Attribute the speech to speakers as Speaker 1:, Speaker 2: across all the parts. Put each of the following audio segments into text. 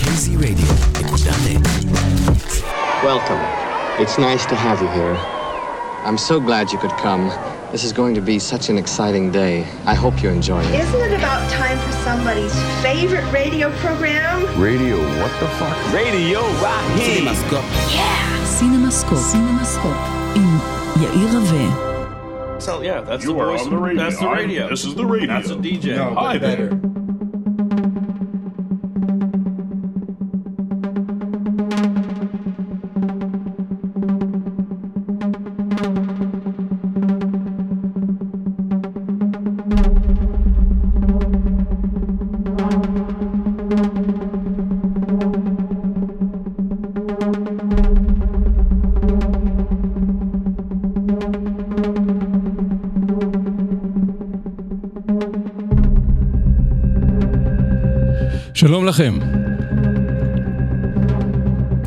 Speaker 1: kzradio.net Welcome. It's nice to have you here. I'm so glad you could come. This is going to be such an exciting day. I hope you enjoy it.
Speaker 2: Isn't it about time for somebody's favorite radio program?
Speaker 3: Radio, what the fuck?
Speaker 4: Radio right here.
Speaker 5: CinemaScope. Yeah. CinemaScope. CinemaScope. עם יאיר רווה.
Speaker 4: So yeah, that's
Speaker 6: you
Speaker 4: the voice.
Speaker 6: On the radio.
Speaker 4: That's the radio.
Speaker 6: I'm, this is the radio.
Speaker 4: That's a DJ.
Speaker 6: No, Hi
Speaker 4: better.
Speaker 6: there.
Speaker 7: שלום לכם.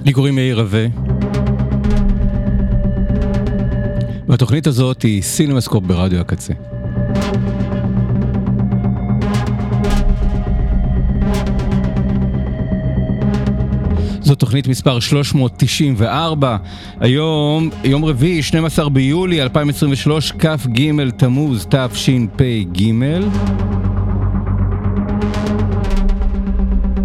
Speaker 7: לי קוראים מאיר רווה. והתוכנית הזאת היא סינמסקופ ברדיו הקצה. זו תוכנית מספר 394, היום, יום רביעי, 12 ביולי 2023, כ"ג תמוז תשפ"ג.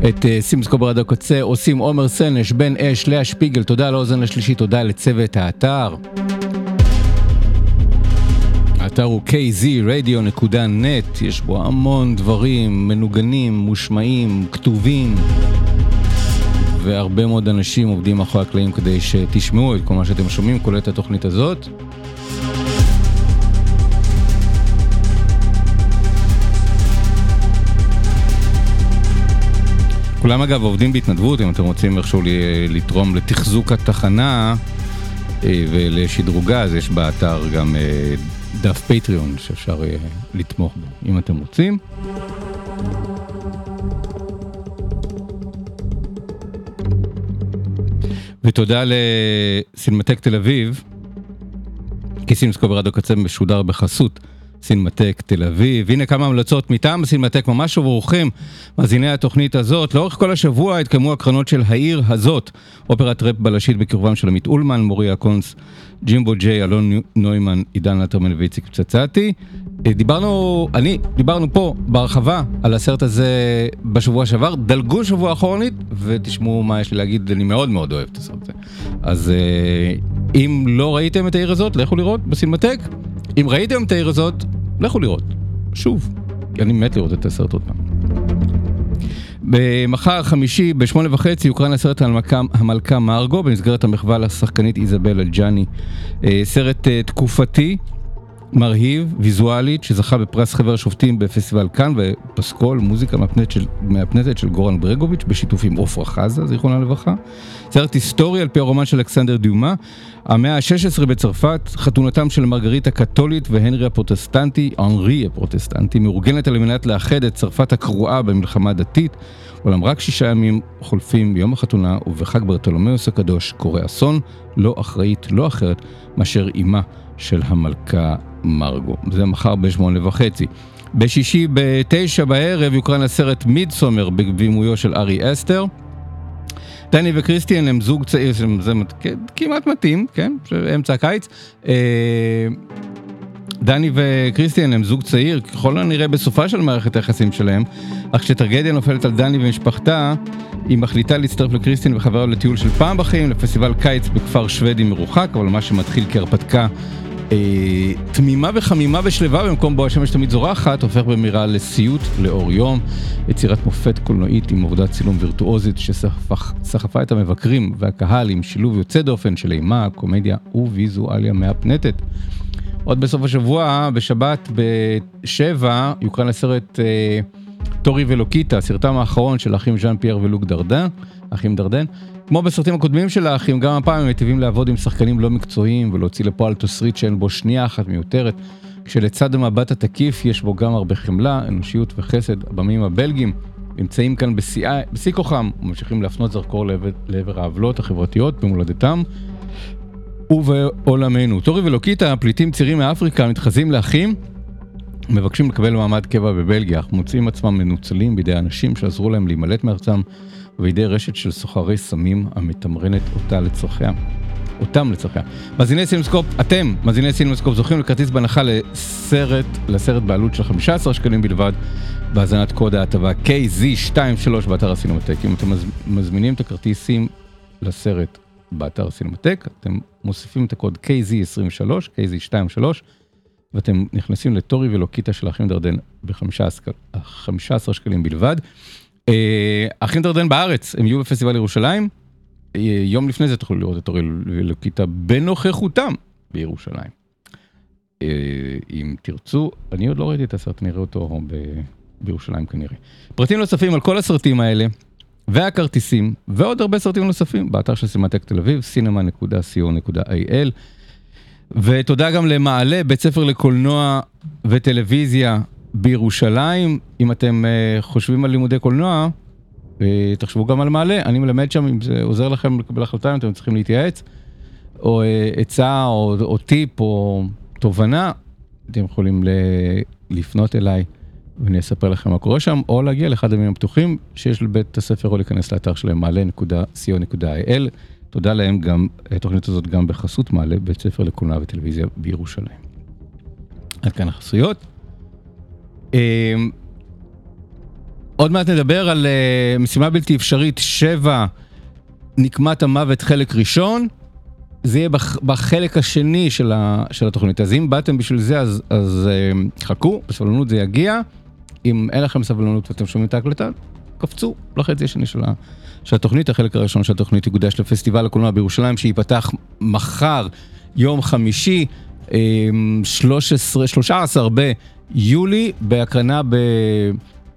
Speaker 7: את אה, סימסקו ברדיו קצה עושים עומר סנש, בן אש, לאה שפיגל, תודה לאוזן השלישי, תודה לצוות האתר. האתר הוא kzradio.net, יש בו המון דברים מנוגנים, מושמעים, כתובים, והרבה מאוד אנשים עובדים מאחורי הקלעים כדי שתשמעו את כל מה שאתם שומעים, כולל את התוכנית הזאת. כולם אגב עובדים בהתנדבות, אם אתם רוצים איכשהו לתרום לתחזוק התחנה אה, ולשדרוגה, אז יש באתר גם אה, דף פטריון שאפשר אה, לתמוך בו, אם אתם רוצים. ותודה לסינמטק תל אביב, כי סינמסקו ברדיו קצה משודר בחסות סינמטק תל אביב. הנה כמה המלצות מטעם סינמטק ממש וברוכים, מאזיני התוכנית הזאת. לאורך כל השבוע התקיימו הקרנות של העיר הזאת, אופרת ראפ בלשית בקרבם של עמית אולמן, מוריה קונס, ג'ימבו ג'יי, אלון נוימן, עידן לטרמן ואיציק פצצתי. אה, דיברנו, אני, דיברנו פה בהרחבה על הסרט הזה בשבוע שעבר, דלגו שבוע אחורנית ותשמעו מה יש לי להגיד, אני מאוד מאוד אוהב את הסרט הזה. אז אה, אם לא ראיתם את העיר הזאת, לכו לראות בסינמטק. אם ראיתם את העיר הזאת, לכו לראות. שוב, אני מת לראות את הסרט עוד פעם. במחר חמישי בשמונה וחצי יוקרן הסרט המלכה, המלכה מרגו במסגרת המחווה לשחקנית איזבל אלג'אני. אה, סרט אה, תקופתי מרהיב, ויזואלית, שזכה בפרס חבר השופטים בפסטיבל כאן ופסקול, מוזיקה מהפנטת של, מהפנטת של גורן ברגוביץ' בשיתוף עם עופרה חזה, זיכרונה לברכה. סרט היסטורי על פי הרומן של אלכסנדר דיומה, המאה ה-16 בצרפת, חתונתם של מרגרית הקתולית והנרי הפרוטסטנטי, אנרי הפרוטסטנטי, מאורגנת על מנת לאחד את צרפת הקרועה במלחמה דתית, אולם רק שישה ימים חולפים ביום החתונה ובחג ברטולומיאוס הקדוש קורה אסון, לא אחראית, לא אחרת, מאשר אימה של המלכה מרגו. זה מחר בשמונה וחצי. בשישי בתשע בערב יוקרן הסרט מידסומר בבימויו של ארי אסתר. דני וקריסטיאן הם זוג צעיר, זה כמעט מתאים, כן? אמצע הקיץ. אה, דני וקריסטיאן הם זוג צעיר, ככל הנראה בסופה של מערכת היחסים שלהם, אך כשטרגדיה נופלת על דני ומשפחתה, היא מחליטה להצטרף לקריסטיאן וחברה לטיול של פעם בחיים, לפסטיבל קיץ בכפר שוודי מרוחק, אבל מה שמתחיל כהרפתקה תמימה וחמימה ושלווה במקום בו השמש תמיד זורחת, הופך במהרה לסיוט לאור יום. יצירת מופת קולנועית עם עבודת צילום וירטואוזית שסחפה את המבקרים והקהל עם שילוב יוצא דופן של אימה, קומדיה וויזואליה מהפנטת. עוד בסוף השבוע, בשבת בשבע, יוקרן הסרט אה, טורי ולוקיטה, סרטם האחרון של האחים ז'אן פייר ולוק דרדן, האחים דרדן. כמו בסרטים הקודמים של האחים, גם הפעם הם מיטיבים לעבוד עם שחקנים לא מקצועיים ולהוציא לפועל תסריט שאין בו שנייה אחת מיותרת. כשלצד המבט התקיף יש בו גם הרבה חמלה, אנושיות וחסד. הבמים הבלגים נמצאים כאן בשיא כוחם וממשיכים להפנות זרקור לעבר, לעבר העוולות החברתיות במולדתם ובעולמנו. טורי ולוקיטה, פליטים צעירים מאפריקה, מתחזים לאחים, מבקשים לקבל מעמד קבע בבלגיה, אך מוצאים עצמם מנוצלים בידי אנשים שעזרו להם להימלט מארצם ובידי רשת של סוחרי סמים המתמרנת אותה לצרכיה. אותם לצרכיה. מאזיני סינמסקופ, אתם, מאזיני סינמסקופ, זוכים לכרטיס בהנחה לסרט, לסרט בעלות של 15 שקלים בלבד, בהזנת קוד ההטבה KZ23 באתר הסינמטק. אם אתם מזמינים את הכרטיסים לסרט באתר הסינמטק, אתם מוסיפים את הקוד KZ23, KZ23, ואתם נכנסים לטורי ולוקיטה של האחים דרדן ב-15 שקלים בלבד. אה, האחים דרדן בארץ, הם יהיו בפסטיבל ירושלים. אה, יום לפני זה תוכלו לראות את טורי ולוקיטה בנוכחותם בירושלים. אה, אם תרצו, אני עוד לא ראיתי את הסרט, נראה אותו ב... בירושלים כנראה. פרטים נוספים על כל הסרטים האלה והכרטיסים ועוד הרבה סרטים נוספים באתר של סימטק תל אביב, cinema.co.il. ותודה גם למעלה, בית ספר לקולנוע וטלוויזיה בירושלים. אם אתם uh, חושבים על לימודי קולנוע, uh, תחשבו גם על מעלה, אני מלמד שם אם זה עוזר לכם לקבל החלטה, אם אתם צריכים להתייעץ, או uh, עצה, או, או טיפ, או תובנה, אתם יכולים לפנות אליי. ואני אספר לכם מה קורה שם, או להגיע לאחד הימים הפתוחים שיש לבית הספר, או להיכנס לאתר שלהם מעלה.co.il. תודה להם גם, התוכנית הזאת גם בחסות מעלה, בית ספר לקולנוע וטלוויזיה בירושלים. עד כאן החסויות. אמ, עוד מעט נדבר על אה, משימה בלתי אפשרית 7, נקמת המוות חלק ראשון. זה יהיה בחלק השני של, התוכנית. אז אם באתם בשביל זה, אז, אז אמ, חכו, בסבלנות זה יגיע. אם אין לכם סבלנות ואתם שומעים את ההקלטה, קפצו לחצי השני של, ה, של התוכנית. החלק הראשון של התוכנית יוקדש לפסטיבל הקולנוע בירושלים, שייפתח מחר, יום חמישי, 13, 13 ביולי, בהקרנה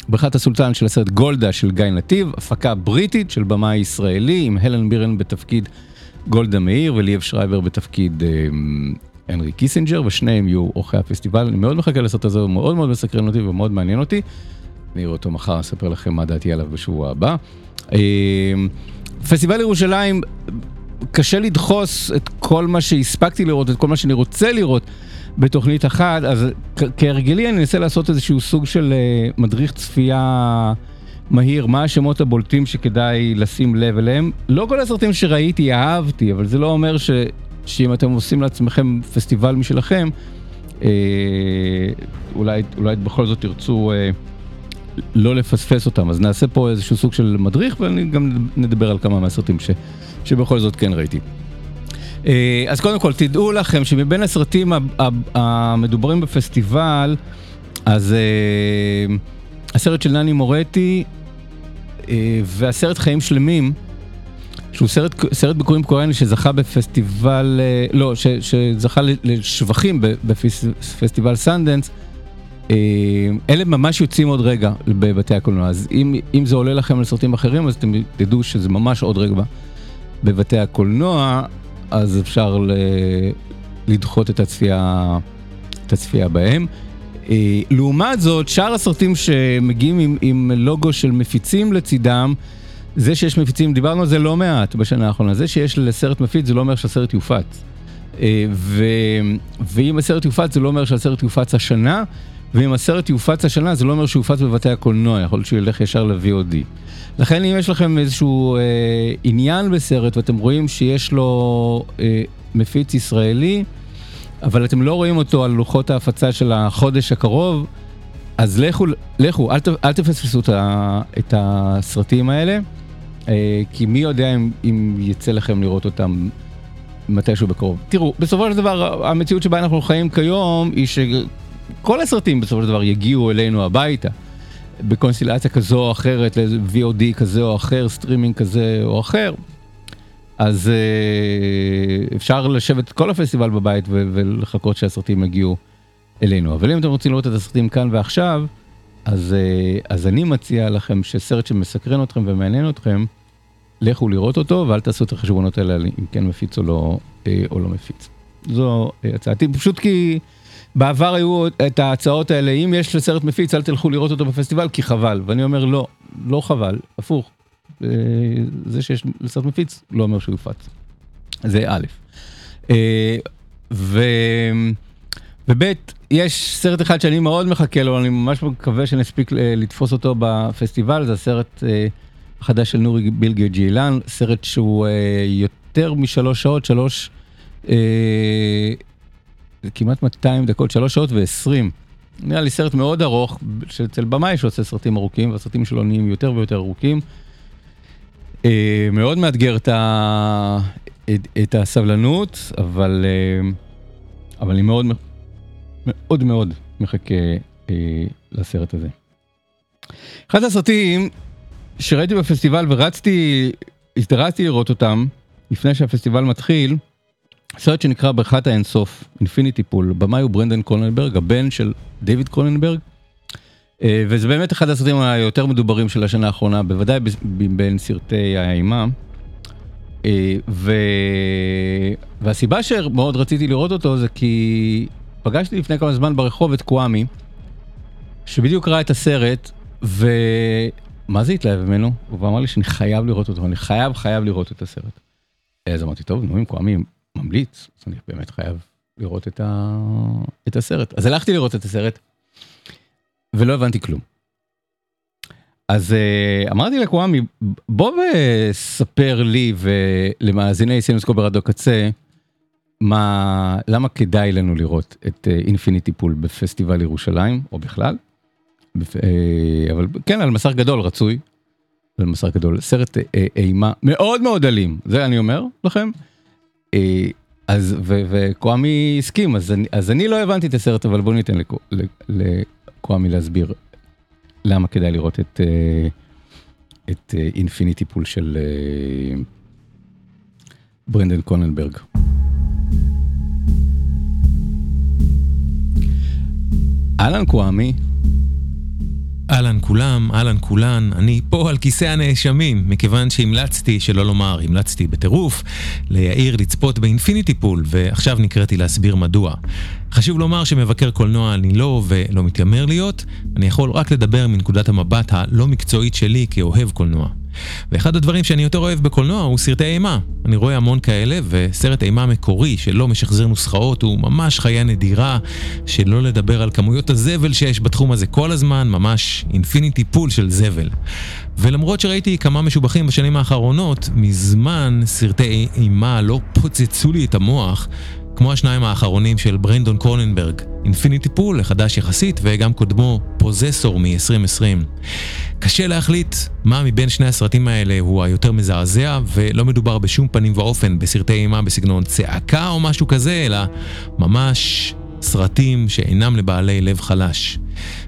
Speaker 7: בבריכת הסולטן של הסרט גולדה של גיא נתיב, הפקה בריטית של במאי ישראלי, עם הלן מירן בתפקיד גולדה מאיר וליאב שרייבר בתפקיד אמ, הנרי קיסינג'ר, ושניהם יהיו אורחי הפסטיבל. אני מאוד מחכה לסרט הזה, הוא מאוד מאוד מסקרן אותי ומאוד מעניין אותי. אני אראה אותו מחר, אספר לכם מה דעתי עליו בשבוע הבא. אה, פסטיבל ירושלים, קשה לדחוס את כל מה שהספקתי לראות, את כל מה שאני רוצה לראות בתוכנית אחת, אז כהרגלי אני אנסה לעשות איזשהו סוג של אה, מדריך צפייה מהיר, מה השמות הבולטים שכדאי לשים לב אליהם. לא כל הסרטים שראיתי אהבתי, אבל זה לא אומר ש... שאם אתם עושים לעצמכם פסטיבל משלכם, אה, אולי, אולי בכל זאת תרצו אה, לא לפספס אותם. אז נעשה פה איזשהו סוג של מדריך, וגם נדבר על כמה מהסרטים ש, שבכל זאת כן ראיתי. אה, אז קודם כל, תדעו לכם שמבין הסרטים המדוברים בפסטיבל, אז אה, הסרט של נני מורטי אה, והסרט חיים שלמים, שהוא סרט, סרט ביכורים קוריאני שזכה בפסטיבל, לא, ש, שזכה לשבחים בפסטיבל סנדנס, אלה ממש יוצאים עוד רגע בבתי הקולנוע, אז אם, אם זה עולה לכם לסרטים אחרים, אז אתם תדעו שזה ממש עוד רגע בבתי הקולנוע, אז אפשר ל, לדחות את הצפייה, את הצפייה בהם. אה, לעומת זאת, שאר הסרטים שמגיעים עם, עם לוגו של מפיצים לצידם, זה שיש מפיצים, דיברנו על זה לא מעט בשנה האחרונה, זה שיש לסרט מפיץ זה לא אומר שהסרט יופץ. אה. ואם הסרט יופץ זה לא אומר שהסרט יופץ השנה, ואם הסרט יופץ השנה זה לא אומר שהוא יופץ בבתי הקולנוע, יכול להיות שהוא ילך ישר ל-VOD. לכן אם יש לכם איזשהו אה, עניין בסרט ואתם רואים שיש לו אה, מפיץ ישראלי, אבל אתם לא רואים אותו על לוחות ההפצה של החודש הקרוב, אז לכו, לכו, אל, אל תפספסו את הסרטים האלה. אה, כי מי יודע אם, אם יצא לכם לראות אותם מתישהו בקרוב. תראו, בסופו של דבר, המציאות שבה אנחנו חיים כיום היא שכל הסרטים בסופו של דבר יגיעו אלינו הביתה. בקונסטלציה כזו או אחרת, לאיזה VOD כזה או אחר, סטרימינג כזה או אחר. אז אה, אפשר לשבת כל הפסטיבל בבית ולחכות שהסרטים יגיעו אלינו. אבל אם אתם רוצים לראות את הסרטים כאן ועכשיו, אז, אה, אז אני מציע לכם שסרט שמסקרן אתכם ומעניין אתכם, לכו לראות אותו ואל תעשו את החשבונות האלה אם כן מפיץ או לא, אה, או לא מפיץ. זו הצעתי, פשוט כי בעבר היו את ההצעות האלה, אם יש לסרט מפיץ אל תלכו לראות אותו בפסטיבל כי חבל, ואני אומר לא, לא חבל, הפוך. זה שיש לסרט מפיץ לא אומר שהוא יופץ. זה א'. ו... וב', יש סרט אחד שאני מאוד מחכה לו, אני ממש מקווה שנספיק לתפוס אותו בפסטיבל, זה הסרט החדש של נורי בילגי ג'ילן, סרט שהוא יותר משלוש שעות, שלוש, כמעט 200 דקות, שלוש שעות ועשרים. נראה לי סרט מאוד ארוך, שאצל במאי שעושה סרטים ארוכים, והסרטים שלו נהיים יותר ויותר ארוכים. מאוד מאתגר את, ה... את הסבלנות, אבל, אבל אני מאוד מאוד מאוד מחכה אה, לסרט הזה. אחד הסרטים שראיתי בפסטיבל ורצתי, הזדרזתי לראות אותם לפני שהפסטיבל מתחיל, סרט שנקרא בריכת האינסוף, Infinity Pool, במאי הוא ברנדן קרוננברג, הבן של דיוויד קרוננברג, אה, וזה באמת אחד הסרטים היותר מדוברים של השנה האחרונה, בוודאי בין סרטי האימה. אה, ו... והסיבה שמאוד רציתי לראות אותו זה כי פגשתי לפני כמה זמן ברחוב את קוואמי, שבדיוק ראה את הסרט, ומה זה התלהב ממנו? הוא אמר לי שאני חייב לראות אותו, אני חייב חייב לראות את הסרט. אז אמרתי, טוב, נו, אם קוואמי ממליץ, אז אני באמת חייב לראות את, ה... את הסרט. אז הלכתי לראות את הסרט, ולא הבנתי כלום. אז אה, אמרתי לקוואמי, בוא וספר לי ולמאזיני סינמסקופ ברדיו קצה, מה, למה כדאי לנו לראות את Infinity אה, Pool בפסטיבל ירושלים, או בכלל? אה, אבל כן, על מסך גדול רצוי, על מסך גדול, סרט אימה מאוד מאוד אלים, זה אני אומר לכם. אה, אז, וקוואמי הסכים, אז אני, אז אני לא הבנתי את הסרט, אבל בואו ניתן לקוואמי להסביר למה כדאי לראות את, את Infinity Pool של ברנדן קרוננברג. אהלן קוואמי.
Speaker 3: אהלן כולם, אהלן כולן, אני פה על כיסא הנאשמים, מכיוון שהמלצתי, שלא לומר, המלצתי בטירוף, ליאיר לצפות באינפיניטי פול, ועכשיו נקראתי להסביר מדוע. חשוב לומר שמבקר קולנוע אני לא ולא מתיימר להיות, אני יכול רק לדבר מנקודת המבט הלא מקצועית שלי כאוהב קולנוע. ואחד הדברים שאני יותר אוהב בקולנוע הוא סרטי אימה. אני רואה המון כאלה, וסרט אימה מקורי שלא משחזר נוסחאות הוא ממש חיה נדירה, שלא לדבר על כמויות הזבל שיש בתחום הזה כל הזמן, ממש Infinity Pool של זבל. ולמרות שראיתי כמה משובחים בשנים האחרונות, מזמן סרטי אימה לא פוצצו לי את המוח. כמו השניים האחרונים של ברנדון קרוננברג, Infinity Pool, החדש יחסית, וגם קודמו Possessor מ-2020. קשה להחליט מה מבין שני הסרטים האלה הוא היותר מזעזע, ולא מדובר בשום פנים ואופן בסרטי אימה בסגנון צעקה או משהו כזה, אלא ממש סרטים שאינם לבעלי לב חלש.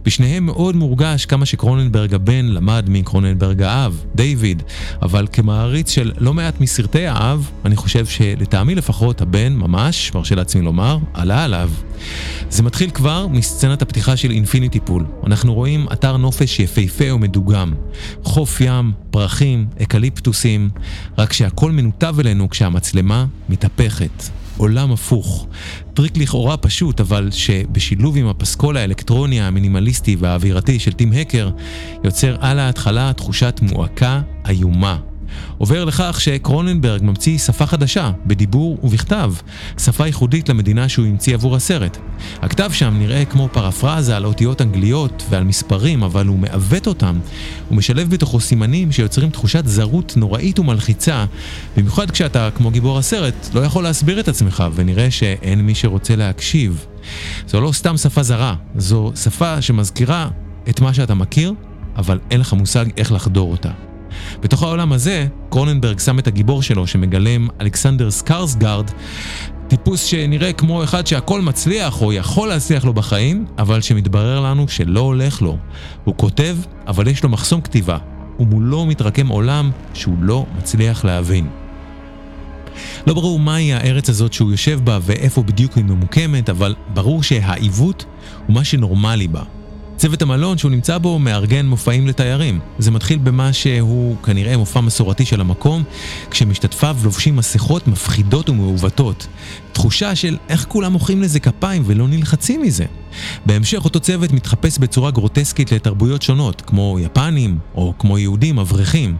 Speaker 3: בשניהם מאוד מורגש כמה שקרוננברג הבן למד מקרוננברג האב, דיוויד, אבל כמעריץ של לא מעט מסרטי האב, אני חושב שלטעמי לפחות הבן ממש, מרשה לעצמי לומר, עלה עליו. זה מתחיל כבר מסצנת הפתיחה של Infinity Pool. אנחנו רואים אתר נופש יפהפה ומדוגם. חוף ים, פרחים, אקליפטוסים, רק שהכל מנותב אלינו כשהמצלמה מתהפכת. עולם הפוך. טריק לכאורה פשוט, אבל שבשילוב עם הפסקול האלקטרוני המינימליסטי והאווירתי של טים הקר, יוצר על ההתחלה תחושת מועקה איומה. מעבר לכך שקרוננברג ממציא שפה חדשה, בדיבור ובכתב, שפה ייחודית למדינה שהוא המציא עבור הסרט. הכתב שם נראה כמו פרפרזה על אותיות אנגליות ועל מספרים, אבל הוא מעוות אותם. הוא משלב בתוכו סימנים שיוצרים תחושת זרות נוראית ומלחיצה, במיוחד כשאתה, כמו גיבור הסרט, לא יכול להסביר את עצמך, ונראה שאין מי שרוצה להקשיב. זו לא סתם שפה זרה, זו שפה שמזכירה את מה שאתה מכיר, אבל אין לך מושג איך לחדור אותה. בתוך העולם הזה, קרוננברג שם את הגיבור שלו שמגלם אלכסנדר סקרסגרד, טיפוס שנראה כמו אחד שהכל מצליח או יכול להצליח לו בחיים, אבל שמתברר לנו שלא הולך לו. הוא כותב, אבל יש לו מחסום כתיבה, ומולו מתרקם עולם שהוא לא מצליח להבין. לא ברור מהי הארץ הזאת שהוא יושב בה ואיפה בדיוק היא ממוקמת, אבל ברור שהעיוות הוא מה שנורמלי בה. צוות המלון שהוא נמצא בו מארגן מופעים לתיירים. זה מתחיל במה שהוא כנראה מופע מסורתי של המקום, כשמשתתפיו לובשים מסכות מפחידות ומעוותות. תחושה של איך כולם מוחאים לזה כפיים ולא נלחצים מזה. בהמשך אותו צוות מתחפש בצורה גרוטסקית לתרבויות שונות, כמו יפנים או כמו יהודים אברכים.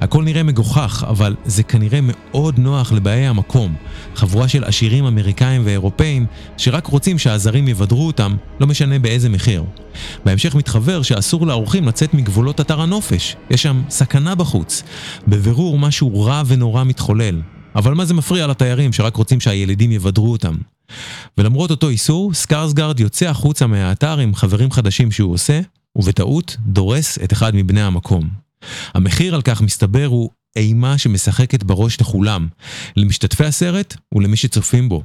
Speaker 3: הכל נראה מגוחך, אבל זה כנראה מאוד נוח לבאי המקום. חבורה של עשירים אמריקאים ואירופאים שרק רוצים שהזרים יבדרו אותם, לא משנה באיזה מחיר. בהמשך מתחבר שאסור לאורחים לצאת מגבולות אתר הנופש, יש שם סכנה בחוץ. בבירור משהו רע ונורא מתחולל. אבל מה זה מפריע לתיירים שרק רוצים שהילדים יבדרו אותם? ולמרות אותו איסור, סקארסגרד יוצא החוצה מהאתר עם חברים חדשים שהוא עושה, ובטעות דורס את אחד מבני המקום. המחיר על כך מסתבר הוא אימה שמשחקת בראש לכולם, למשתתפי הסרט ולמי שצופים בו.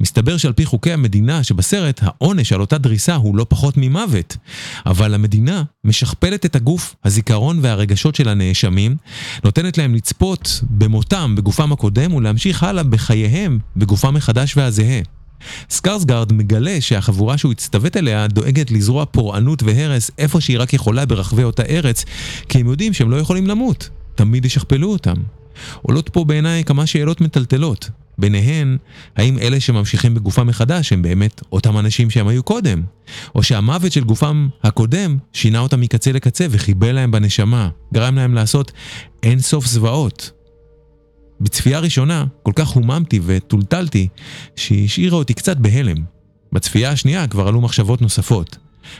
Speaker 3: מסתבר שעל פי חוקי המדינה שבסרט העונש על אותה דריסה הוא לא פחות ממוות. אבל המדינה משכפלת את הגוף, הזיכרון והרגשות של הנאשמים, נותנת להם לצפות במותם בגופם הקודם ולהמשיך הלאה בחייהם בגופם החדש והזהה. סקרסגרד מגלה שהחבורה שהוא הצטוות אליה דואגת לזרוע פורענות והרס איפה שהיא רק יכולה ברחבי אותה ארץ, כי הם יודעים שהם לא יכולים למות, תמיד ישכפלו אותם. עולות פה בעיניי כמה שאלות מטלטלות. ביניהן, האם אלה שממשיכים בגופם מחדש הם באמת אותם אנשים שהם היו קודם? או שהמוות של גופם הקודם שינה אותם מקצה לקצה וחיבל להם בנשמה, גרם להם לעשות אין סוף זוועות. בצפייה ראשונה כל כך הוממתי וטולטלתי שהיא השאירה אותי קצת בהלם. בצפייה השנייה כבר עלו מחשבות נוספות.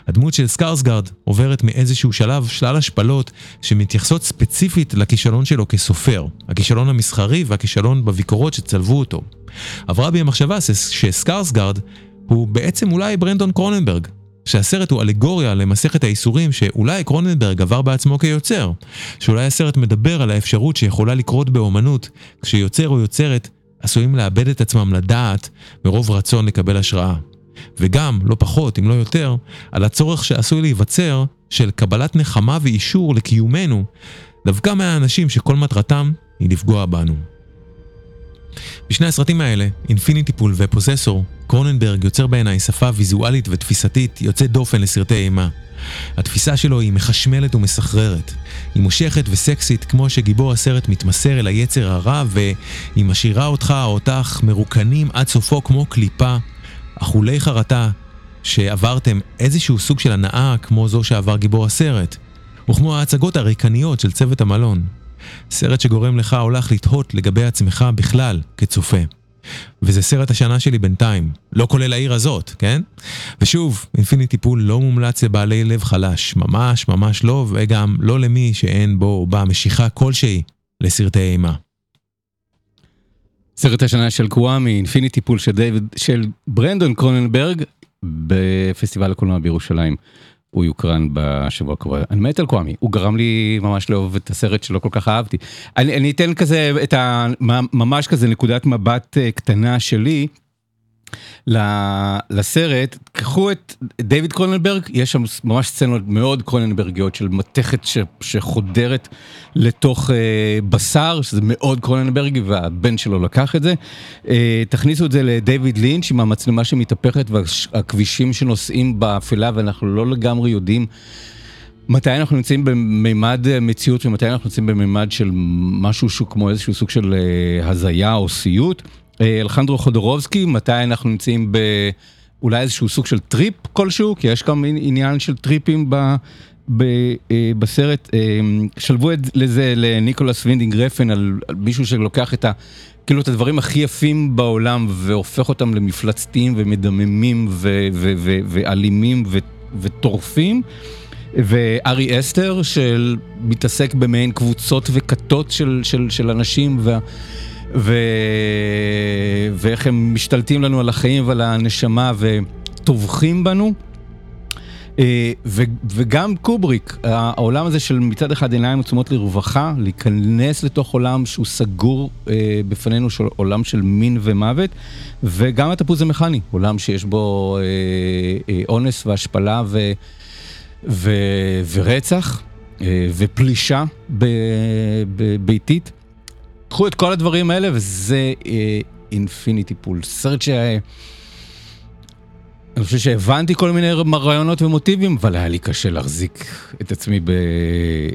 Speaker 3: הדמות של סקארסגרד עוברת מאיזשהו שלב שלל השפלות שמתייחסות ספציפית לכישלון שלו כסופר, הכישלון המסחרי והכישלון בביקורות שצלבו אותו. עברה בי המחשבה שסקארסגרד הוא בעצם אולי ברנדון קרוננברג, שהסרט הוא אלגוריה למסכת הייסורים שאולי קרוננברג עבר בעצמו כיוצר, שאולי הסרט מדבר על האפשרות שיכולה לקרות באומנות כשיוצר או יוצרת עשויים לאבד את עצמם לדעת מרוב רצון לקבל השראה. וגם, לא פחות, אם לא יותר, על הצורך שעשוי להיווצר של קבלת נחמה ואישור לקיומנו, דווקא מהאנשים שכל מטרתם היא לפגוע בנו. בשני הסרטים האלה, אינפיניטי פול ופוססור, קרוננברג יוצר בעיניי שפה ויזואלית ותפיסתית יוצאת דופן לסרטי אימה. התפיסה שלו היא מחשמלת ומסחררת. היא מושכת וסקסית כמו שגיבור הסרט מתמסר אל היצר הרע והיא משאירה אותך או אותך מרוקנים עד סופו כמו קליפה אכולי חרטה שעברתם איזשהו סוג של הנאה כמו זו שעבר גיבור הסרט, וכמו ההצגות הריקניות של צוות המלון. סרט שגורם לך או לך לתהות לגבי עצמך בכלל כצופה. וזה סרט השנה שלי בינתיים, לא כולל העיר הזאת, כן? ושוב, Infinity Pool לא מומלץ לבעלי לב חלש, ממש ממש לא, וגם לא למי שאין בו או בה משיכה כלשהי לסרטי אימה.
Speaker 7: סרט השנה של קוואמי, Infinity Pool של דיוויד, של ברנדון קרוננברג בפסטיבל הקולנוע בירושלים. הוא יוקרן בשבוע הקרוב. אני מת על קוואמי, הוא גרם לי ממש לאהוב את הסרט שלא כל כך אהבתי. אני, אני אתן כזה את ה... ממש כזה נקודת מבט אה, קטנה שלי. לסרט, קחו את דיוויד קרוננברג, יש שם ממש סצנות מאוד קרוננברגיות של מתכת ש, שחודרת לתוך אה, בשר, שזה מאוד קרוננברגי והבן שלו לקח את זה. אה, תכניסו את זה לדיוויד לינץ' עם המצלמה שמתהפכת והכבישים שנוסעים באפלה ואנחנו לא לגמרי יודעים. מתי אנחנו נמצאים במימד מציאות ומתי אנחנו נמצאים במימד של משהו שהוא כמו איזשהו סוג של אה, הזיה או סיוט. אה, אלחנדרו חודורובסקי, מתי אנחנו נמצאים באולי איזשהו סוג של טריפ כלשהו, כי יש גם עניין של טריפים ב, ב, אה, בסרט. אה, שלבו את זה לניקולס וינדינג רפן על, על מישהו שלוקח את ה... כאילו את הדברים הכי יפים בעולם והופך אותם למפלצתיים ומדממים ו, ו, ו, ואלימים ו, וטורפים. וארי אסטר שמתעסק במעין קבוצות וכתות של, של, של אנשים וה... ו... ואיך הם משתלטים לנו על החיים ועל הנשמה וטובחים בנו. אה, ו... וגם קובריק, העולם הזה של מצד אחד עיניים עצומות לרווחה, להיכנס לתוך עולם שהוא סגור אה, בפנינו, של עולם של מין ומוות, וגם התפוז המכני, עולם שיש בו אה, אונס והשפלה ו... ו... ורצח ופלישה ב... ב... ביתית. קחו את כל הדברים האלה וזה אינפיניטי פול, סרט ש... אני חושב שהבנתי כל מיני רעיונות ומוטיבים, אבל היה לי קשה להחזיק את עצמי ב...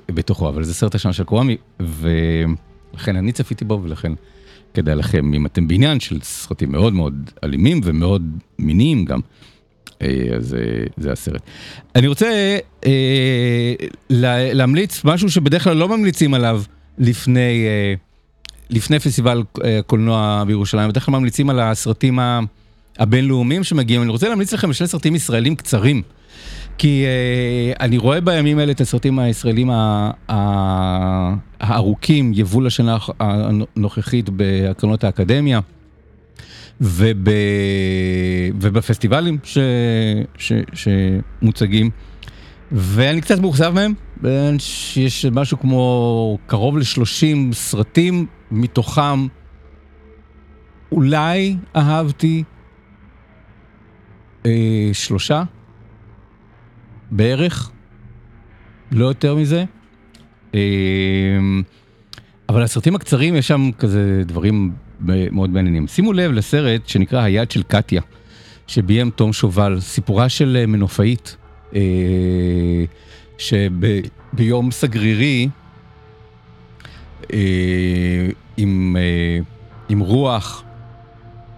Speaker 7: בתוכו, אבל זה סרט השנה של קוואמי, ולכן אני צפיתי בו, ולכן כדאי לכם, אם אתם בעניין של סרטים מאוד מאוד אלימים ומאוד מיניים גם, אה, אז אה, זה הסרט. אני רוצה אה, לה, להמליץ משהו שבדרך כלל לא ממליצים עליו לפני, אה, לפני פסטיבל אה, קולנוע בירושלים, בדרך כלל ממליצים על הסרטים. הבינלאומיים שמגיעים, אני רוצה להמליץ לכם שני סרטים ישראלים קצרים. כי uh, אני רואה בימים האלה את הסרטים הישראלים הארוכים, יבול השנה הנוכחית בהקרנות האקדמיה וב, ובפסטיבלים ש, ש, שמוצגים. ואני קצת מאוכזב מהם, יש משהו כמו קרוב ל-30 סרטים, מתוכם אולי אהבתי אה, שלושה בערך, לא יותר מזה. אה, אבל הסרטים הקצרים יש שם כזה דברים מאוד מעניינים. שימו לב לסרט שנקרא היד של קטיה, שביים תום שובל, סיפורה של אה, מנופאית, אה, שביום סגרירי, אה, עם, אה, עם רוח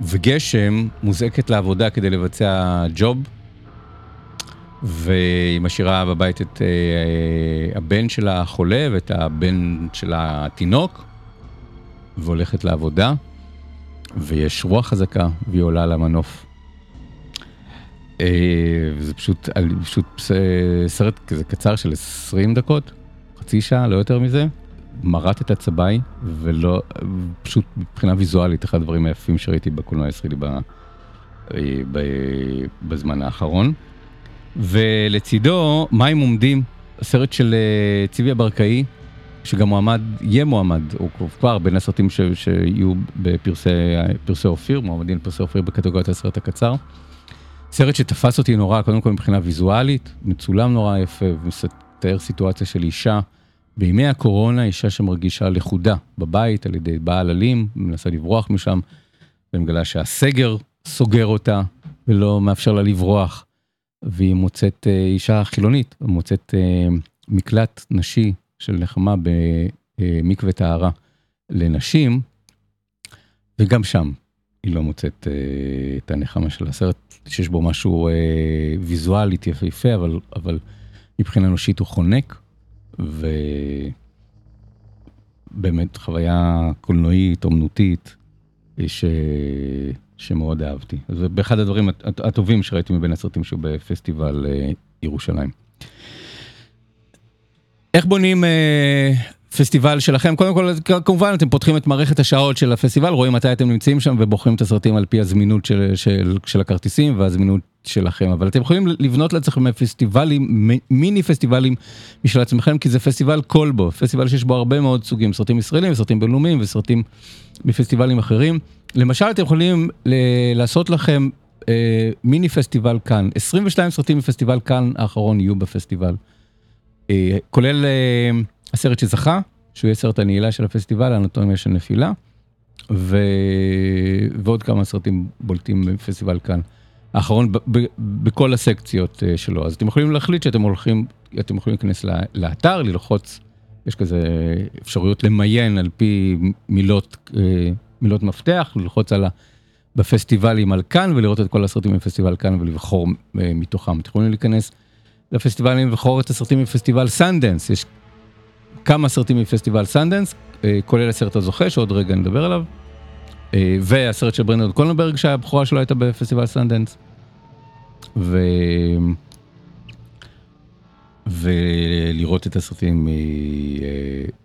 Speaker 7: וגשם מוזעקת לעבודה כדי לבצע ג'וב, והיא משאירה בבית את uh, הבן שלה החולה ואת הבן של התינוק, והולכת לעבודה, ויש רוח חזקה, והיא עולה למנוף. Uh, וזה פשוט, פשוט סרט כזה קצר של 20 דקות, חצי שעה, לא יותר מזה. מרט את הצבעי, ולא, פשוט מבחינה ויזואלית, אחד הדברים היפים שראיתי בקולנוע הישראלי בזמן האחרון. ולצידו, מים עומדים, הסרט של אה, ציבי הברקאי, שגם מועמד, יהיה מועמד, הוא כבר בין הסרטים ש, שיהיו בפרסי אופיר, מועמדים לפרסי אופיר בקטגוריית הסרט הקצר. סרט שתפס אותי נורא, קודם כל מבחינה ויזואלית, מצולם נורא יפה, ומתאר סיטואציה של אישה. בימי הקורונה אישה שמרגישה לכודה בבית על ידי בעל אלים, מנסה לברוח משם, ומגלה שהסגר סוגר אותה ולא מאפשר לה לברוח, והיא מוצאת אה, אישה חילונית, מוצאת אה, מקלט נשי של נחמה במקווה טהרה לנשים, וגם שם היא לא מוצאת אה, את הנחמה של הסרט, שיש בו משהו ויזואלית יפהפה, אבל, אבל מבחינה אנושית הוא חונק. ובאמת חוויה קולנועית, אומנותית, ש... שמאוד אהבתי. זה באחד הדברים הטובים שראיתי מבין הסרטים שהוא בפסטיבל אה, ירושלים. איך בונים אה, פסטיבל שלכם? קודם כל, כמובן אתם פותחים את מערכת השעות של הפסטיבל, רואים מתי אתם נמצאים שם ובוחרים את הסרטים על פי הזמינות של, של, של הכרטיסים והזמינות שלכם, אבל אתם יכולים לבנות לעצמכם פסטיבלים, מיני פסטיבלים משל עצמכם, כי זה פסטיבל כלבו, פסטיבל שיש בו הרבה מאוד סוגים, סרטים ישראלים, סרטים בינלאומיים וסרטים מפסטיבלים אחרים. למשל, אתם יכולים לעשות לכם אה, מיני פסטיבל כאן, 22 סרטים מפסטיבל כאן האחרון יהיו בפסטיבל, אה, כולל אה, הסרט שזכה, שהוא יהיה סרט הנעילה של הפסטיבל, האנטומיה של נפילה, ו... ועוד כמה סרטים בולטים בפסטיבל כאן. האחרון בכל הסקציות אה, שלו. אז אתם יכולים להחליט שאתם הולכים, אתם יכולים להיכנס לאתר, ללחוץ, יש כזה אפשרויות למיין על פי מילות, אה, מילות מפתח, ללחוץ על ה... בפסטיבלים על כאן ולראות את כל הסרטים בפסטיבל כאן ולבחור אה, מתוכם. אתם יכולים להיכנס לפסטיבלים ולבחור את הסרטים מפסטיבל סנדנס, יש כמה סרטים מפסטיבל סנדנס, כולל הסרט הזוכה שעוד רגע נדבר עליו. אה, והסרט של ברנדון קרוננברג שהבכורה שלו הייתה בפסטיבל סנדנס. ו... ולראות את הסרטים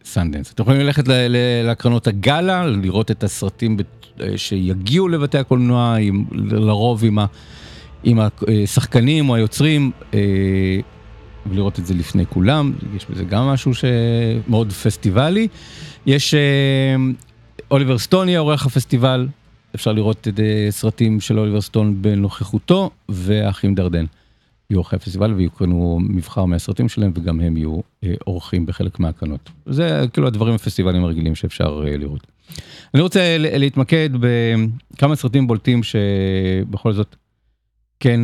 Speaker 7: מסנדנס. אתם יכולים ללכת להקרנות הגאלה, לראות את הסרטים אה, שיגיעו לבתי הקולנוע, לרוב עם, השחקנים או היוצרים, אה, ולראות את זה לפני כולם, יש בזה גם משהו שמאוד פסטיבלי. יש אוליבר סטון יהיה עורך הפסטיבל, אפשר לראות את אה, סרטים של אוליבר סטון בנוכחותו, והאחים דרדן יהיו עורכי הפסטיבל ויקרנו מבחר מהסרטים שלהם, וגם הם יהיו אה, אורחים בחלק מהקרנות. זה כאילו הדברים הפסטיבלים הרגילים שאפשר אה, לראות. אני רוצה להתמקד בכמה סרטים בולטים שבכל זאת כן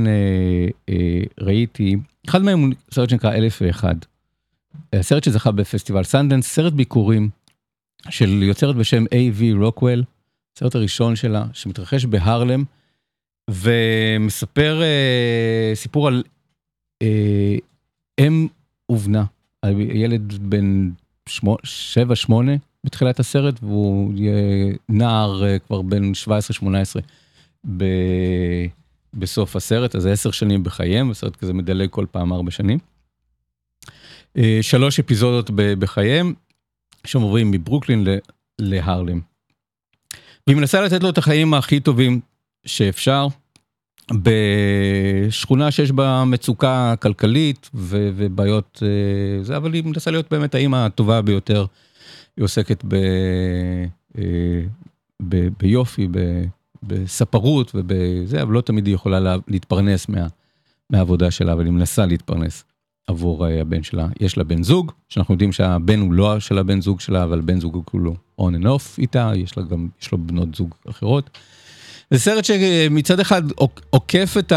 Speaker 7: ראיתי, אחד מהם הוא סרט שנקרא אלף ואחד. הסרט שזכה בפסטיבל סנדנס, סרט ביכורים של יוצרת בשם A.V. רוקוול, הסרט הראשון שלה, שמתרחש בהרלם, ומספר אה, סיפור על אה, אם ובנה, ילד בן שבע, שמונה בתחילת הסרט, והוא נער uh, כבר בן 17-18 בסוף הסרט, אז זה עשר שנים בחייהם, הסרט כזה מדלג כל פעם ארבע שנים. Uh, שלוש אפיזודות בחייהם, שהם עוברים מברוקלין להרלם. והיא מנסה לתת לו את החיים הכי טובים שאפשר, בשכונה שיש בה מצוקה כלכלית ו- ובעיות אה, זה, אבל היא מנסה להיות באמת האימא הטובה ביותר. היא עוסקת ב- אה, ב- ביופי, ב- בספרות ובזה, אבל לא תמיד היא יכולה לה- להתפרנס מה- מהעבודה שלה, אבל היא מנסה להתפרנס עבור אה, הבן שלה. יש לה בן זוג, שאנחנו יודעים שהבן הוא לא של הבן זוג שלה, אבל בן זוג הוא כולו on and off איתה, יש לה גם, יש לו בנות זוג אחרות. זה סרט שמצד אחד עוקף את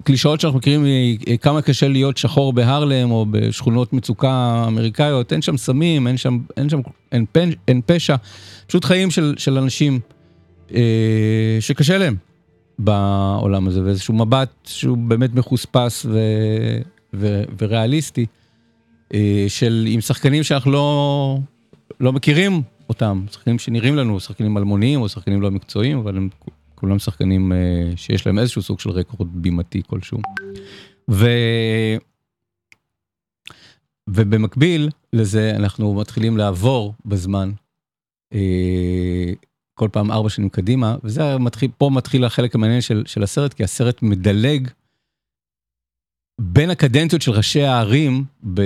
Speaker 7: הקלישאות שאנחנו מכירים, כמה קשה להיות שחור בהרלם או בשכונות מצוקה אמריקאיות, אין שם סמים, אין שם, אין שם, אין, פן, אין פשע, פשוט חיים של, של אנשים אה, שקשה להם בעולם הזה, ואיזשהו מבט שהוא באמת מחוספס ו, ו, וריאליסטי, אה, של עם שחקנים שאנחנו לא, לא מכירים אותם, שחקנים שנראים לנו שחקנים אלמוניים או שחקנים לא מקצועיים, אבל הם כולם שחקנים uh, שיש להם איזשהו סוג של רקורד בימתי כלשהו. ו... ובמקביל לזה אנחנו מתחילים לעבור בזמן, כל פעם ארבע שנים קדימה, וזה מתחיל, פה מתחיל החלק המעניין של, של הסרט, כי הסרט מדלג בין הקדנציות של ראשי הערים ב...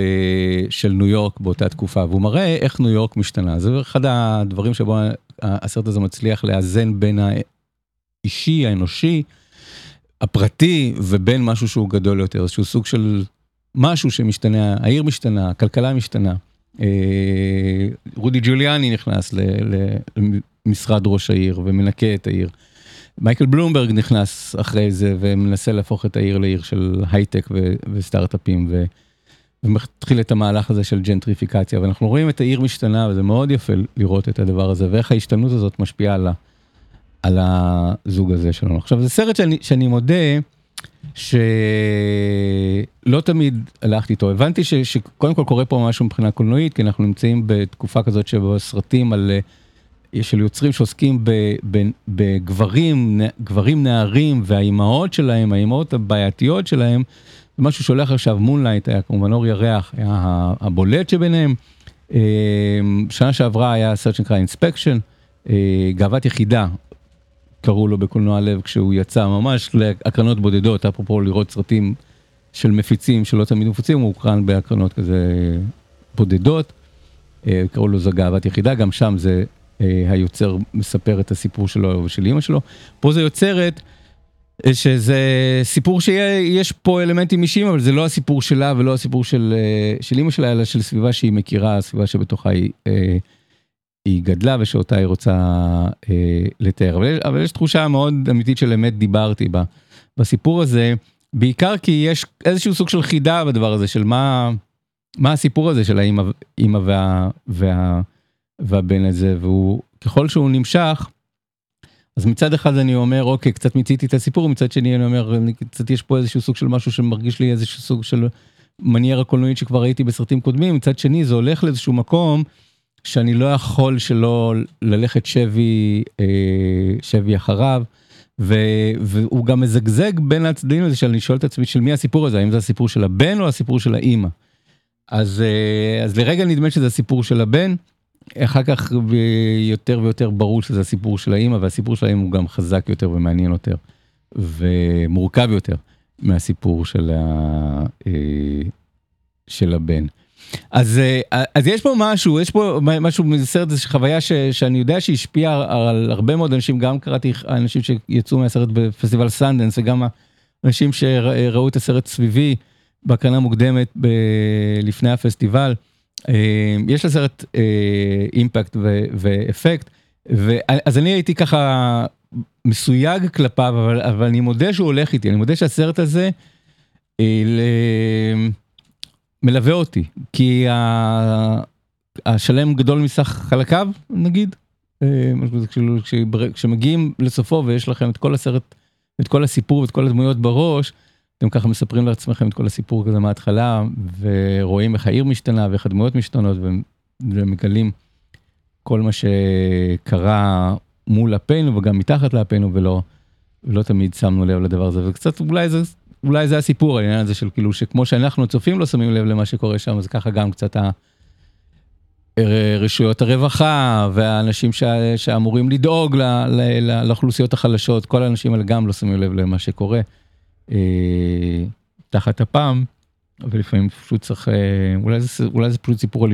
Speaker 7: של ניו יורק באותה תקופה, והוא מראה איך ניו יורק משתנה. זה אחד הדברים שבו הסרט הזה מצליח לאזן בין האישי, האנושי, הפרטי, ובין משהו שהוא גדול יותר, איזשהו סוג של משהו שמשתנה, העיר משתנה, הכלכלה משתנה. אה, רודי ג'וליאני נכנס למשרד ראש העיר ומנקה את העיר. מייקל בלומברג נכנס אחרי זה ומנסה להפוך את העיר לעיר של הייטק וסטארט-אפים ומתחיל את המהלך הזה של ג'נטריפיקציה ואנחנו רואים את העיר משתנה וזה מאוד יפה לראות את הדבר הזה ואיך ההשתנות הזאת משפיעה על, על הזוג הזה שלנו. עכשיו זה סרט שאני, שאני מודה שלא תמיד הלכתי איתו הבנתי ש, שקודם כל קורה פה משהו מבחינה קולנועית כי אנחנו נמצאים בתקופה כזאת שבו סרטים על. של יוצרים שעוסקים בגברים, גברים נערים והאימהות שלהם, האימהות הבעייתיות שלהם, זה משהו שהולך עכשיו, Moonlight היה כמובן אור ירח, היה הבולט שביניהם. אמ, שנה שעברה היה סרט שנקרא Inspection, אה, גאוות יחידה, קראו לו בקולנוע לב כשהוא יצא ממש להקרנות בודדות, אפרופו לראות סרטים של מפיצים שלא תמיד מפוצים, הוא הוקרן בהקרנות כזה בודדות, אה, קראו לו זו גאוות יחידה, גם שם זה אה, היוצר מספר את הסיפור שלו ושל אימא שלו. פה זה יוצרת אה, שזה סיפור שיש פה אלמנטים אישיים אבל זה לא הסיפור שלה ולא הסיפור של, אה, של אימא שלה אלא של סביבה שהיא מכירה, סביבה שבתוכה היא, היא גדלה ושאותה היא רוצה לתאר. אבל, אבל יש תחושה מאוד אמיתית של אמת דיברתי בה בסיפור הזה, בעיקר כי יש איזשהו סוג של חידה בדבר הזה של מה, מה הסיפור הזה של האימא וה... וה והבן הזה, והוא, ככל שהוא נמשך, אז מצד אחד אני אומר, אוקיי, קצת מיציתי את הסיפור, מצד שני אני אומר, קצת יש פה איזשהו סוג של משהו שמרגיש לי איזשהו סוג של מניירה קולנועית שכבר ראיתי בסרטים קודמים, מצד שני זה הולך לאיזשהו מקום שאני לא יכול שלא ללכת שבי, אה, שבי אחריו. ו, והוא גם מזגזג בין הצדדים הזה שאני שואל את עצמי של מי הסיפור הזה האם זה הסיפור של הבן או הסיפור של האימא. אז אה, אז לרגע נדמה שזה הסיפור של הבן אחר כך יותר ויותר ברור שזה הסיפור של האימא, והסיפור של האימא הוא גם חזק יותר ומעניין יותר, ומורכב יותר מהסיפור של, ה, אה, של הבן. אז, אה, אז יש פה משהו, יש פה משהו מסרט הזה, חוויה ש, שאני יודע שהשפיעה על הרבה מאוד אנשים, גם קראתי אנשים שיצאו מהסרט בפסטיבל סנדנס, וגם אנשים שראו את הסרט סביבי בהקרנה מוקדמת ב, לפני הפסטיבל. אה, יש לסרט אימפקט ואפקט. אז אני הייתי ככה מסויג כלפיו, אבל, אבל אני מודה שהוא הולך איתי, אני מודה שהסרט הזה אה, ל... מלווה אותי, כי ה... השלם גדול מסך חלקיו, נגיד. אה, כאילו, כשמגיעים לסופו ויש לכם את כל הסרט, את כל הסיפור ואת כל הדמויות בראש, אתם ככה מספרים לעצמכם את כל הסיפור כזה מההתחלה, ורואים איך העיר משתנה ואיך הדמויות משתנות, ומגלים כל מה שקרה מול אפינו וגם מתחת לאפינו, ולא, ולא תמיד שמנו לב לדבר הזה, וקצת אולי זה, אולי זה הסיפור, העניין הזה של כאילו, שכמו שאנחנו צופים לא שמים לב למה שקורה שם, אז ככה גם קצת ה... רשויות הרווחה והאנשים שה, שאמורים לדאוג ל, ל, לאוכלוסיות החלשות, כל האנשים האלה גם לא שמים לב למה שקורה אה, תחת אפם, ולפעמים פשוט צריך, אה, אולי, זה, אולי זה פשוט סיפור על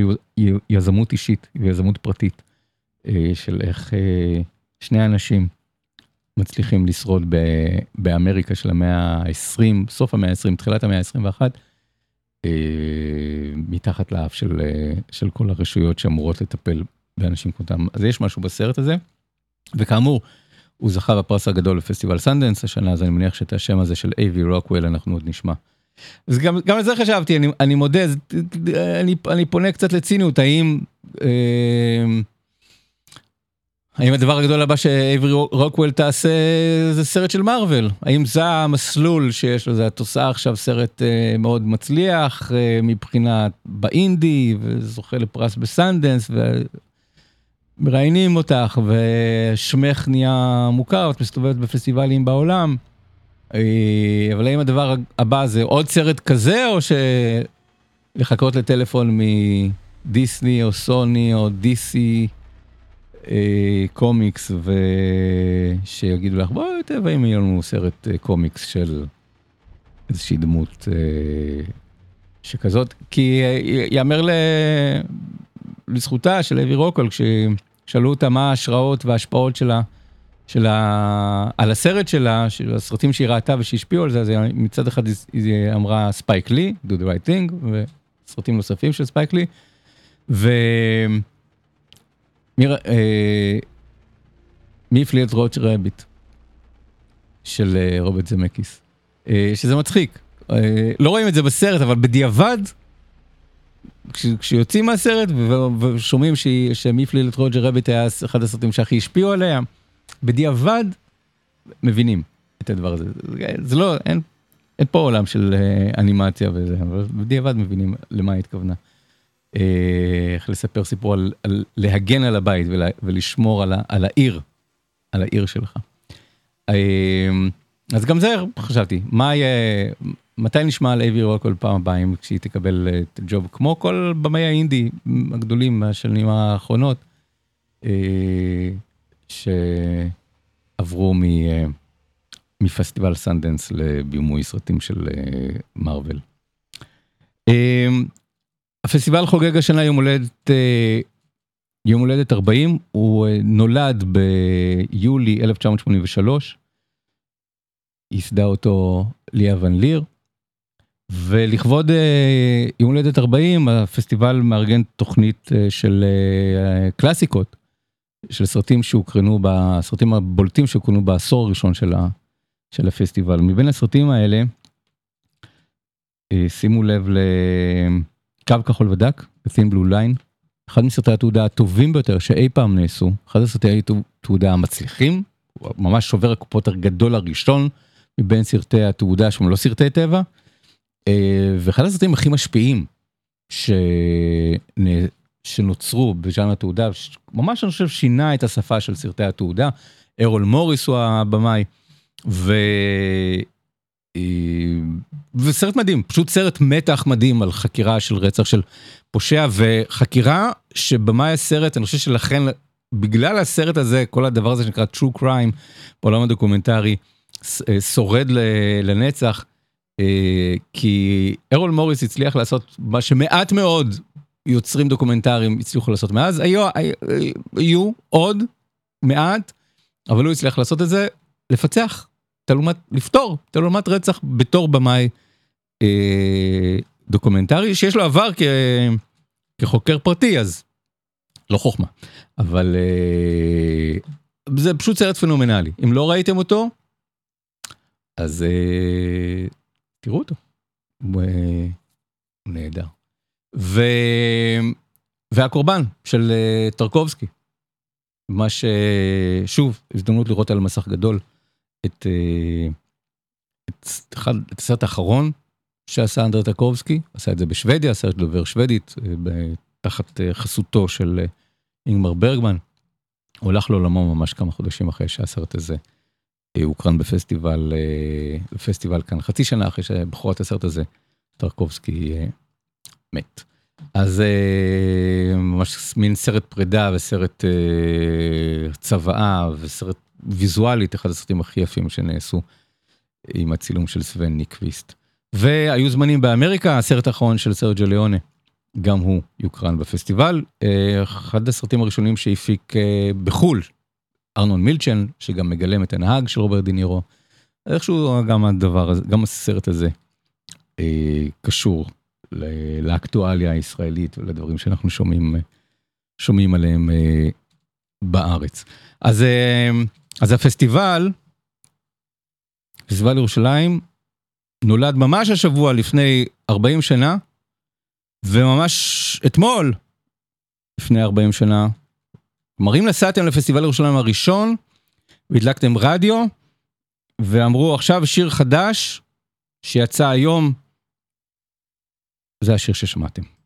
Speaker 7: יזמות אישית ויזמות פרטית, אה, של איך אה, שני אנשים מצליחים לשרוד ב, באמריקה של המאה ה-20, סוף המאה ה-20, תחילת המאה ה-21. אה, מתחת לאף של, אה, של כל הרשויות שאמורות לטפל באנשים כמותם. אז יש משהו בסרט הזה, וכאמור, הוא זכה בפרס הגדול לפסטיבל סנדנס השנה, אז אני מניח שאת השם הזה של A.V. רוקוול אנחנו עוד נשמע. אז גם, גם על זה חשבתי, אני, אני מודה, אני, אני פונה קצת לציניות, האם... אה, האם הדבר הגדול הבא ש A.V. רוקוול תעשה זה סרט של מארוול? האם זה המסלול שיש לו, זה, את עושה עכשיו סרט אה, מאוד מצליח אה, מבחינת באינדי וזוכה לפרס בסנדנס ומראיינים אותך ושמך נהיה מוכר, את מסתובבת בפסטיבלים בעולם. אה, אבל האם הדבר הבא זה עוד סרט כזה או שלחכות לטלפון מדיסני או סוני או דיסי? אה, קומיקס ושיגידו לך בואי תבואי אם יהיה לנו סרט אה, קומיקס של איזושהי דמות אה, שכזאת, כי יאמר לזכותה של אבי רוקול כששאלו אותה מה ההשראות וההשפעות שלה. שלה, על הסרט שלה, של הסרטים שהיא ראתה ושהשפיעו על זה, אז מצד אחד היא אמרה ספייק לי, do the right thing, וסרטים נוספים של ספייק לי, ו... מי, אה, מי הפליל את רוג'ר רביט של אה, רוברט זמקיס, אה, שזה מצחיק. אה, לא רואים את זה בסרט, אבל בדיעבד, כש, כשיוצאים מהסרט ושומעים את רוג'ר רביט היה אחד הסרטים שהכי השפיעו עליה, בדיעבד מבינים את הדבר הזה. זה לא, אין, אין פה עולם של אה, אנימציה וזה, אבל בדיעבד מבינים למה היא התכוונה. אה, איך לספר סיפור על, על להגן על הבית ולה, ולשמור על, ה, על העיר, על העיר שלך. אה, אז גם זה חשבתי, מה יהיה, מתי נשמע על אייבי רוקול פעם הבאה, אם כשהיא תקבל את הג'וב, כמו כל במאי האינדי הגדולים מהשנים האחרונות, אה, שעברו מ, מפסטיבל סנדנס לבימוי סרטים של מארוול. הפסטיבל חוגג השנה יום הולדת, אה, יום הולדת 40, הוא אה, נולד ביולי 1983, ייסדה אותו ליה ון ליר, ולכבוד אה, יום הולדת 40 הפסטיבל מארגן תוכנית של קלאסיקות, של סרטים שהוקרנו, בסרטים הבולטים שהוקרנו בעשור הראשון של, הפסטיבל. מבין הסרטים האלה, שימו לב ל... קו כחול ודק, Thin Blue Line, אחד מסרטי התעודה הטובים ביותר שאי פעם נעשו, אחד הסרטי התעודה המצליחים, הוא ממש שובר הקופות הגדול הראשון מבין סרטי התעודה שהם לא סרטי טבע, אה, ואחד הסרטים הכי משפיעים ש... שנוצרו בז'אנר התעודה, ממש אני חושב שינה את השפה של סרטי התעודה, ארול מוריס הוא הבמאי, ו... וסרט מדהים, פשוט סרט מתח מדהים על חקירה של רצח של פושע וחקירה שבמאי הסרט, אני חושב שלכן, בגלל הסרט הזה, כל הדבר הזה שנקרא true crime בעולם הדוקומנטרי, אה, שורד לנצח, אה, כי ארול מוריס הצליח לעשות מה שמעט מאוד יוצרים דוקומנטריים הצליחו לעשות מאז, היו, היו עוד מעט, אבל הוא הצליח לעשות את זה, לפצח תעלומת, לפתור תעלומת רצח בתור במאי אה, דוקומנטרי שיש לו עבר כ, כחוקר פרטי אז לא חוכמה, אבל אה, זה פשוט סרט פנומנלי. אם לא ראיתם אותו, אז אה, תראו אותו. אה, הוא נהדר. ו... והקורבן של אה, טרקובסקי. מה ששוב, הזדמנות לראות על מסך גדול את, אה, את, את הסרט האחרון שעשה אנדר טרקובסקי, עשה את זה בשוודיה, סרט דובר שוודית, תחת חסותו של אינגמר ברגמן. הוא הלך לעולמו ממש כמה חודשים אחרי שהסרט הזה הוקרן בפסטיבל, אה, בפסטיבל כאן, חצי שנה אחרי שבחורת הסרט הזה, טרקובסקי אה, מת. אז אה, ממש מין סרט פרידה וסרט אה, צוואה וסרט ויזואלית, אחד הסרטים הכי יפים שנעשו עם הצילום של סוון ניקוויסט. והיו זמנים באמריקה, הסרט האחרון של סרג'ו ליאונה, גם הוא יוקרן בפסטיבל. אה, אחד הסרטים הראשונים שהפיק אה, בחו"ל, ארנון מילצ'ן, שגם מגלם את הנהג של רוברט די נירו. איכשהו גם הדבר הזה, גם הסרט הזה אה, קשור לאקטואליה הישראלית ולדברים שאנחנו שומעים, שומעים עליהם אה, בארץ. אז, אה, אז הפסטיבל, פסטיבל ירושלים, נולד ממש השבוע לפני 40 שנה, וממש אתמול, לפני 40 שנה, כלומר אם נסעתם לפסטיבל ירושלים הראשון, והדלקתם רדיו, ואמרו עכשיו שיר חדש שיצא היום, זה השיר ששמעתם.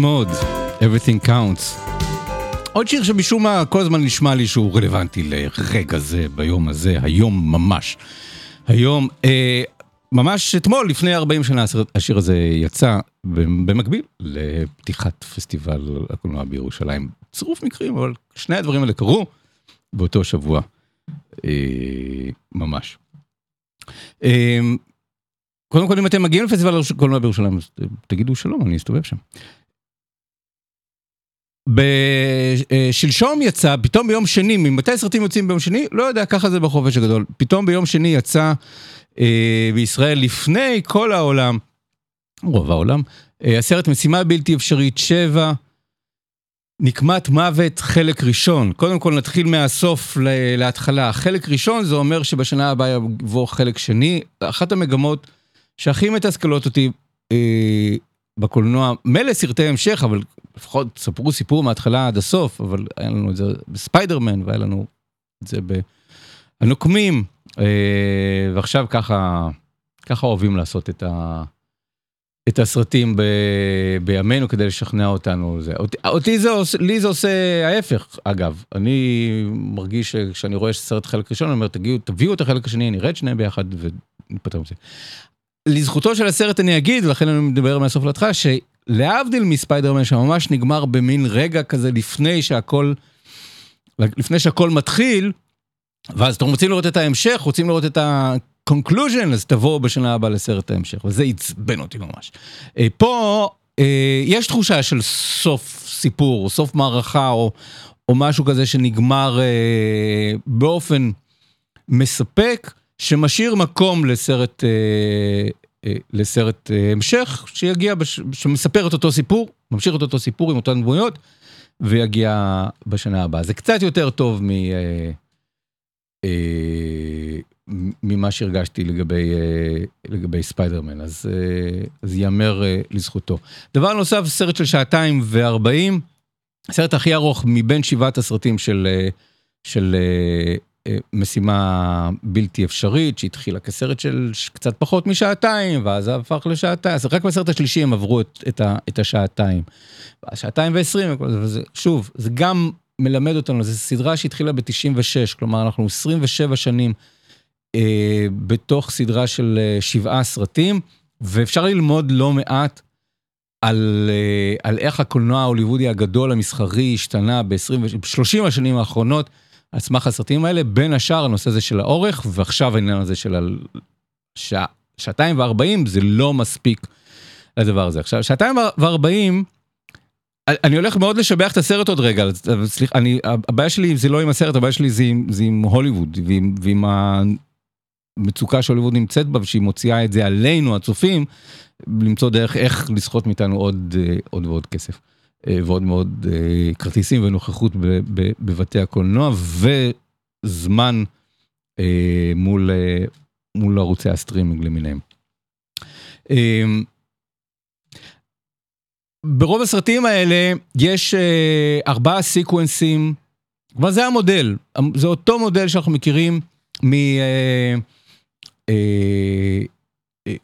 Speaker 7: מוד, Everything Counts. עוד שיר שמשום מה כל הזמן נשמע לי שהוא רלוונטי לרגע זה, ביום הזה, היום ממש. היום, אה, ממש אתמול, לפני 40 שנה, השיר הזה יצא במקביל לפתיחת פסטיבל הקולנוע בירושלים. צירוף מקרים, אבל שני הדברים האלה קרו באותו שבוע, אה, ממש. אה, קודם כל, אם אתם מגיעים לפסטיבל הקולנוע בירושלים, אז תגידו שלום, אני אסתובב שם. בשלשום יצא, פתאום ביום שני, ממתי סרטים יוצאים ביום שני? לא יודע, ככה זה בחופש הגדול. פתאום ביום שני יצא אה, בישראל לפני כל העולם, רוב העולם, אה, הסרט משימה בלתי אפשרית 7, נקמת מוות חלק ראשון. קודם כל נתחיל מהסוף להתחלה. חלק ראשון זה אומר שבשנה הבאה יבוא חלק שני. אחת המגמות שהכי מתסכלות אותי אה, בקולנוע, מילא סרטי המשך, אבל לפחות ספרו סיפור מההתחלה עד הסוף, אבל היה לנו את זה בספיידרמן, והיה לנו את זה בנוקמים, אה, ועכשיו ככה, ככה אוהבים לעשות את, ה, את הסרטים ב, בימינו כדי לשכנע אותנו. זה. אותי, אותי זה עושה, לי זה עושה ההפך, אגב. אני מרגיש שכשאני רואה סרט חלק ראשון, אני אומר, תגיעו, תביאו את החלק השני, נראה את שניהם ביחד ונפטר מזה. לזכותו של הסרט אני אגיד, ולכן אני מדבר מהסוף להתחלה, שלהבדיל מספיידרמן שממש נגמר במין רגע כזה לפני שהכל, לפני שהכל מתחיל, ואז אתם רוצים לראות את ההמשך, רוצים לראות את ה-conclusion, אז תבואו בשנה הבאה לסרט ההמשך, וזה עצבן אותי ממש. אה, פה אה, יש תחושה של סוף סיפור, סוף מערכה, או, או משהו כזה שנגמר אה, באופן מספק. שמשאיר מקום לסרט, אה, אה, לסרט אה, המשך שיגיע, בש, שמספר את אותו סיפור, ממשיך את אותו סיפור עם אותן דמויות, ויגיע בשנה הבאה. זה קצת יותר טוב מ, אה, אה, ממה שהרגשתי לגבי, אה, לגבי ספיידרמן, אז, אה, אז ייאמר אה, לזכותו. דבר נוסף, סרט של שעתיים וארבעים, הסרט הכי ארוך מבין שבעת הסרטים של, אה, של אה, משימה בלתי אפשרית שהתחילה כסרט של קצת פחות משעתיים ואז הפך לשעתיים, אז רק בסרט השלישי הם עברו את, את, ה, את השעתיים. שעתיים ועשרים, שוב, זה גם מלמד אותנו, זו סדרה שהתחילה ב-96, כלומר אנחנו 27 שנים אה, בתוך סדרה של אה, שבעה סרטים, ואפשר ללמוד לא מעט על, אה, על איך הקולנוע ההוליוודי הגדול המסחרי השתנה ב-30 השנים האחרונות. על סמך הסרטים האלה, בין השאר הנושא הזה של האורך, ועכשיו העניין הזה של השע, שעתיים וארבעים זה לא מספיק לדבר הזה. עכשיו, שעתיים וארבעים, אני הולך מאוד לשבח את הסרט עוד רגע, סליחה, אני, הבעיה שלי זה לא עם הסרט, הבעיה שלי זה עם, זה עם הוליווד, ועם, ועם המצוקה שהוליווד נמצאת בה, ושהיא מוציאה את זה עלינו, הצופים, למצוא דרך איך לסחוט מאיתנו עוד, עוד ועוד כסף. אה, ועוד מאוד אה, כרטיסים ונוכחות בבתי הקולנוע וזמן אה, מול, מול ערוצי הסטרימינג למיניהם. ברוב הסרטים האלה יש ארבעה סיקוונסים, אבל זה המודל, זה אותו מודל שאנחנו מכירים מ...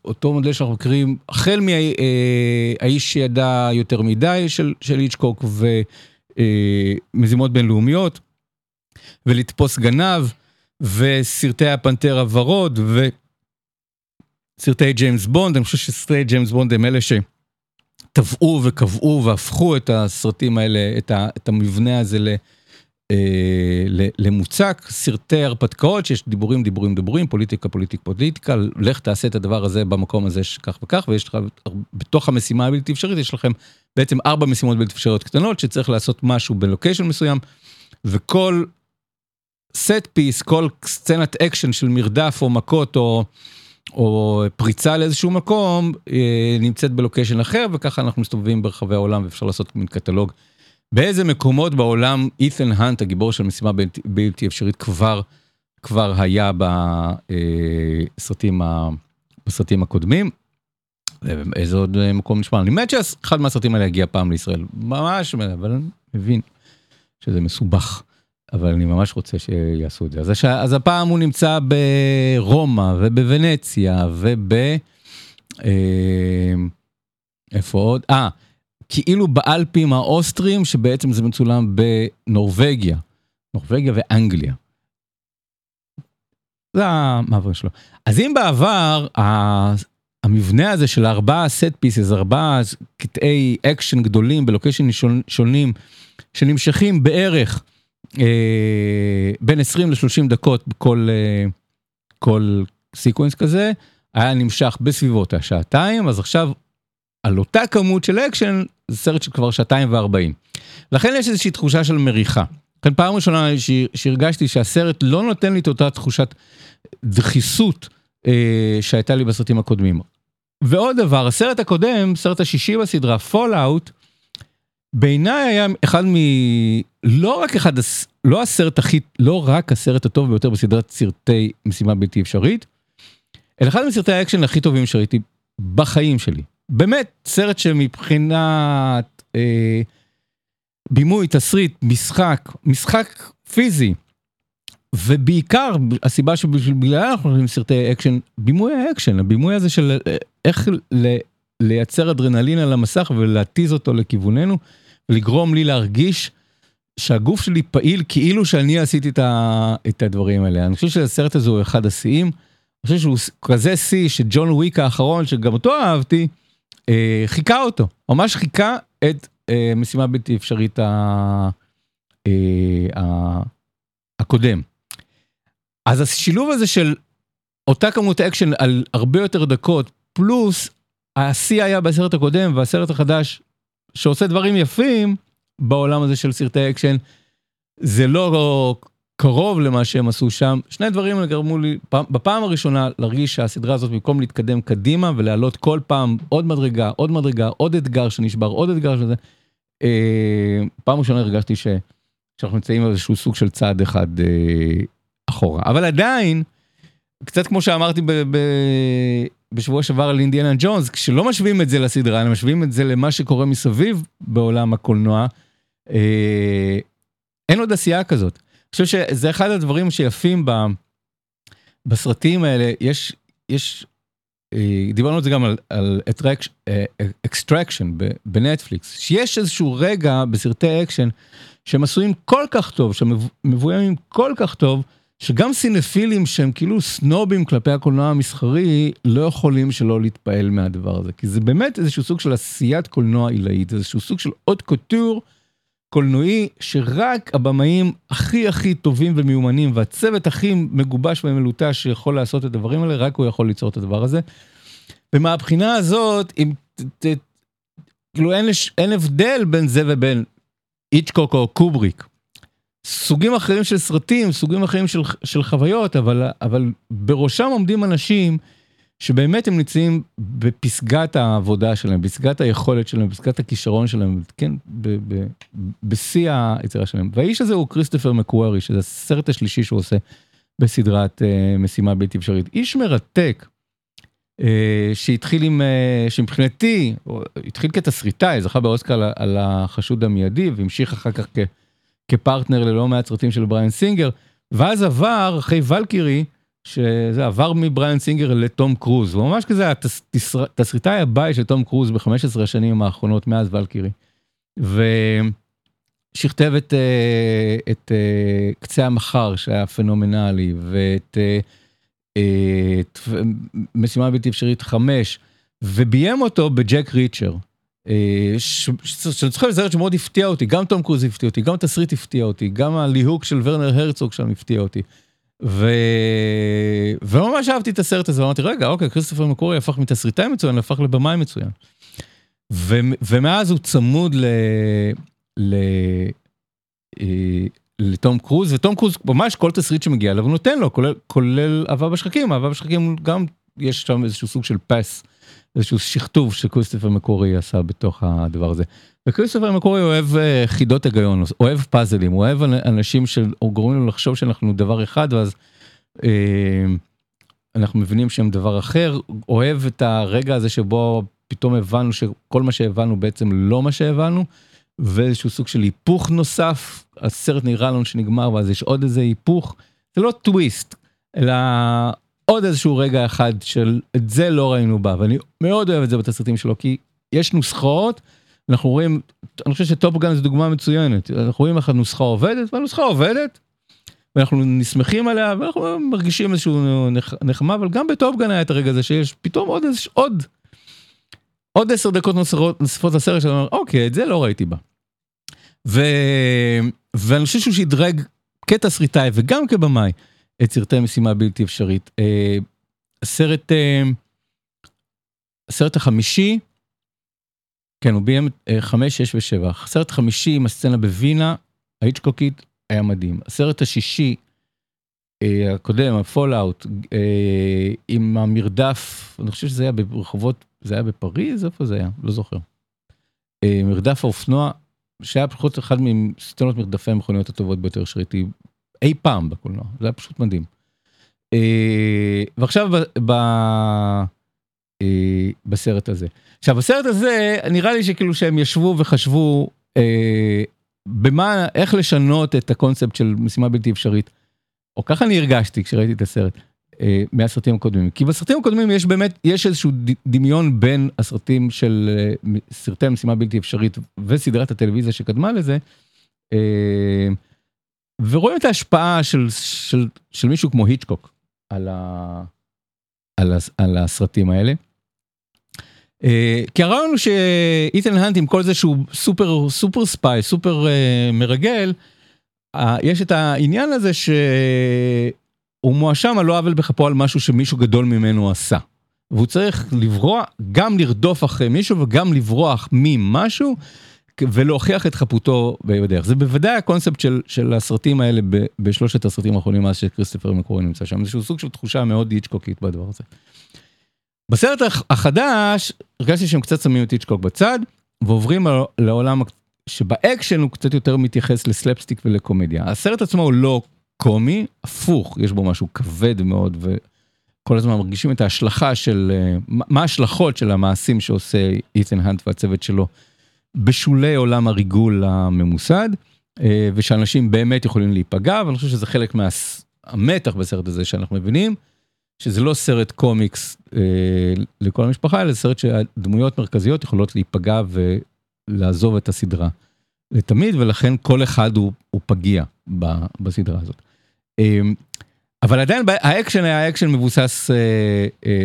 Speaker 7: אותו מודל שאנחנו מכירים, החל מהאיש שידע יותר מדי של, של היצ'קוק ומזימות בינלאומיות, ולתפוס גנב, וסרטי הפנתר הוורוד, וסרטי ג'יימס בונד, אני חושב שסרטי ג'יימס בונד הם אלה שטבעו וקבעו והפכו את הסרטים האלה, את, ה, את המבנה הזה ל... אה, למוצק, סרטי הרפתקאות שיש דיבורים דיבורים דיבורים, פוליטיקה פוליטיקה פוליטיקה, לך תעשה את הדבר הזה במקום הזה שכך וכך, ויש לך בתוך המשימה הבלתי אפשרית יש לכם בעצם ארבע משימות בלתי אפשריות קטנות שצריך לעשות משהו בלוקיישן מסוים, וכל set piece, כל סצנת אקשן של מרדף או מכות או, או פריצה לאיזשהו מקום אה, נמצאת בלוקיישן אחר וככה אנחנו מסתובבים ברחבי העולם ואפשר לעשות מין קטלוג. באיזה מקומות בעולם אית'ן האנט, הגיבור של משימה בלתי, בלתי אפשרית, כבר, כבר היה בסרטים, ה, בסרטים הקודמים. איזה עוד מקום נשמע? אני מת שאחד מהסרטים האלה יגיע פעם לישראל, ממש, אבל אני מבין שזה מסובך, אבל אני ממש רוצה שיעשו את זה. אז, הש... אז הפעם הוא נמצא ברומא ובוונציה וב... אה, איפה עוד? אה, כאילו באלפים האוסטרים, שבעצם זה מצולם בנורבגיה. נורבגיה ואנגליה. זה המעבר שלו. אז אם בעבר המבנה הזה של ארבעה set pieces, ארבעה קטעי אקשן גדולים בלוקיישנים שונים, שנמשכים בערך אה, בין 20 ל-30 דקות בכל אה, כל סיקוונס כזה, היה נמשך בסביבות השעתיים, אז עכשיו על אותה כמות של אקשן, זה סרט של כבר שעתיים וארבעים. לכן יש איזושהי תחושה של מריחה. לכן פעם ראשונה שהרגשתי שהסרט לא נותן לי את אותה תחושת דחיסות אה, שהייתה לי בסרטים הקודמים. ועוד דבר, הסרט הקודם, סרט השישי בסדרה, Fallout, בעיניי היה אחד מ... לא רק אחד, לא הסרט הכי, לא רק הסרט הטוב ביותר בסדרת סרטי משימה בלתי אפשרית, אלא אחד מסרטי האקשן הכי טובים שראיתי בחיים שלי. באמת, סרט שמבחינת אה, בימוי, תסריט, משחק, משחק פיזי, ובעיקר הסיבה שבגללה אנחנו רואים סרטי אקשן, בימוי האקשן, הבימוי הזה של אה, איך ל, לייצר אדרנלין על המסך ולהתיז אותו לכיווננו, ולגרום לי להרגיש שהגוף שלי פעיל כאילו שאני עשיתי את, ה, את הדברים האלה. אני חושב שהסרט הזה הוא אחד השיאים. אני חושב שהוא כזה שיא שג'ון וויק האחרון, שגם אותו אהבתי, אה, חיקה אותו. ממש חיקה את אה, משימה בלתי אפשרית ה, אה, ה, הקודם. אז השילוב הזה של אותה כמות אקשן על הרבה יותר דקות, פלוס השיא היה בסרט הקודם והסרט החדש שעושה דברים יפים בעולם הזה של סרטי אקשן, זה לא קרוב למה שהם עשו שם. שני דברים גרמו לי פעם- בפעם הראשונה להרגיש שהסדרה הזאת במקום להתקדם קדימה ולהעלות כל פעם עוד מדרגה, עוד מדרגה, עוד אתגר שנשבר, עוד אתגר שזה. אה, פעם ראשונה הרגשתי ש, שאנחנו נמצאים על איזשהו סוג של צעד אחד אה, אחורה. אבל עדיין, קצת כמו שאמרתי ב, ב, בשבוע שעבר על אינדיאנה ג'ונס, כשלא משווים את זה לסדרה, אלא משווים את זה למה שקורה מסביב בעולם הקולנוע, אה, אין עוד עשייה כזאת. חושב שזה אחד הדברים שיפים ב, בסרטים האלה, יש, יש, אה, דיברנו על זה גם על, על אה, ב- בנטפליקס, שיש איזשהו רגע בסרטי אקשן שהם עשויים כל כך טוב, שמבוימים כל כך טוב, שגם סינפילים שהם כאילו סנובים כלפי הקולנוע המסחרי, לא יכולים שלא להתפעל מהדבר הזה. כי זה באמת איזשהו סוג של עשיית קולנוע עילאית, איזשהו סוג של הוט קוטור קולנועי, שרק הבמאים הכי הכי טובים ומיומנים, והצוות הכי מגובש ומלוטש שיכול לעשות את הדברים האלה, רק הוא יכול ליצור את הדבר הזה. ומהבחינה הזאת, אם כאילו אין, לש, אין הבדל בין זה ובין איצ'קוק או קובריק. סוגים אחרים של סרטים, סוגים אחרים של, של חוויות, אבל, אבל בראשם עומדים אנשים שבאמת הם נמצאים בפסגת העבודה שלהם, בפסגת היכולת שלהם, בפסגת הכישרון שלהם, כן, בשיא היצירה שלהם. והאיש הזה הוא כריסטופר מקוורי, שזה הסרט השלישי שהוא עושה בסדרת uh, משימה בלתי אפשרית. איש מרתק, uh, שהתחיל עם, uh, שמבחינתי, הוא התחיל כתסריטאי, זכה באוסקר על, על החשוד המיידי, והמשיך אחר כך כ... כפרטנר ללא מעט סרטים של בריאן סינגר, ואז עבר אחרי ולקירי, שזה עבר מבריאן סינגר לתום קרוז, הוא ממש כזה התסריטאי הבית של תום קרוז ב-15 השנים האחרונות מאז ולקירי. ושכתב את, אה, את אה, קצה המחר שהיה פנומנלי, ואת אה, את משימה בלתי אפשרית 5, וביים אותו בג'ק ריצ'ר. שאני זוכר, סרט שמאוד הפתיע אותי, גם תום קרוז הפתיע אותי, גם התסריט הפתיע אותי, גם הליהוק של ורנר הרצוג שם הפתיע אותי. ו... וממש אהבתי את הסרט הזה, ואמרתי, רגע, אוקיי, כריסטופר מקורי הפך מתסריטאי מצוין, הפך לבמאי מצוין. ו... ומאז הוא צמוד ל... ל... אה, לתום קרוז, ותום קרוז, ממש כל תסריט שמגיע אליו נותן לו, כולל, כולל אהבה בשחקים, אהבה בשחקים גם יש שם איזשהו סוג של פס, איזשהו שכתוב שכריסטופר מקורי עשה בתוך הדבר הזה. וכריסטופר מקורי אוהב אה, חידות היגיון, אוהב פאזלים, אוהב אנשים שגורמים לנו לחשוב שאנחנו דבר אחד, ואז אה, אנחנו מבינים שהם דבר אחר, אוהב את הרגע הזה שבו פתאום הבנו שכל מה שהבנו בעצם לא מה שהבנו, ואיזשהו סוג של היפוך נוסף, הסרט נראה לנו שנגמר ואז יש עוד איזה היפוך, זה לא טוויסט, אלא עוד איזשהו רגע אחד של את זה לא ראינו בה, ואני מאוד אוהב את זה בתסריטים שלו, כי יש נוסחאות, אנחנו רואים, אני חושב שטופגן זו דוגמה מצוינת, אנחנו רואים איך הנוסחה עובדת, והנוסחה עובדת, ואנחנו נסמכים עליה, ואנחנו מרגישים איזשהו נח- נחמה, אבל גם בטופגן היה את הרגע הזה שיש פתאום עוד איזה, עוד, עוד עשר דקות נוספות, נוספות לסרט שאתה אומר, אוקיי, את זה לא ראיתי בה. ו... ואני חושב שהוא שדרג כתסריטאי וגם כבמאי את סרטי משימה בלתי אפשרית. אה, הסרט, אה, הסרט החמישי, כן, הוא ביים אה, חמש, שש ושבע. הסרט החמישי עם הסצנה בווינה, ההיצ'קוקית, היה מדהים. הסרט השישי, הקודם, הפולאאוט, עם המרדף, אני חושב שזה היה ברחובות, זה היה בפריז? איפה זה היה? לא זוכר. מרדף האופנוע, שהיה פחות אחד מסצנות מרדפי המכוניות הטובות ביותר שראיתי אי פעם בקולנוע, זה היה פשוט מדהים. אה, ועכשיו ב, ב, אה, בסרט הזה. עכשיו בסרט הזה נראה לי שכאילו שהם ישבו וחשבו אה, במה, איך לשנות את הקונספט של משימה בלתי אפשרית. או ככה אני הרגשתי כשראיתי את הסרט. אה, מהסרטים הקודמים כי בסרטים הקודמים יש באמת יש איזשהו דמיון בין הסרטים של אה, סרטי משימה בלתי אפשרית וסדרת הטלוויזיה שקדמה לזה. ורואים את ההשפעה של, של, של מישהו כמו היצ'קוק על, ה, על, ה, על הסרטים האלה. אה, כי הרעיון הוא שאיתן האנט עם כל זה שהוא סופר סופר spy סופר אה, מרגל. אה, יש את העניין הזה שהוא מואשם על לא עוול בכפו על משהו שמישהו גדול ממנו עשה. והוא צריך לברוח, גם לרדוף אחרי מישהו וגם לברוח ממשהו ולהוכיח את חפותו בדרך. זה בוודאי הקונספט של, של הסרטים האלה ב, בשלושת הסרטים האחרונים מאז שכריסטופר מקווארי נמצא שם. איזשהו סוג של תחושה מאוד היצ'קוקית בדבר הזה. בסרט הח- החדש הרגשתי שהם קצת שמים את היצ'קוק בצד ועוברים לעולם שבאקשן הוא קצת יותר מתייחס לסלפסטיק ולקומדיה. הסרט עצמו הוא לא קומי, הפוך, יש בו משהו כבד מאוד וכל הזמן מרגישים את ההשלכה של, אה, מה ההשלכות של המעשים שעושה איתן האנט והצוות שלו בשולי עולם הריגול הממוסד, אה, ושאנשים באמת יכולים להיפגע, ואני חושב שזה חלק מהמתח בסרט הזה שאנחנו מבינים, שזה לא סרט קומיקס אה, לכל המשפחה, אלא סרט שהדמויות מרכזיות יכולות להיפגע ולעזוב את הסדרה לתמיד, ולכן כל אחד הוא, הוא פגיע בסדרה הזאת. אה, אבל עדיין האקשן היה אקשן מבוסס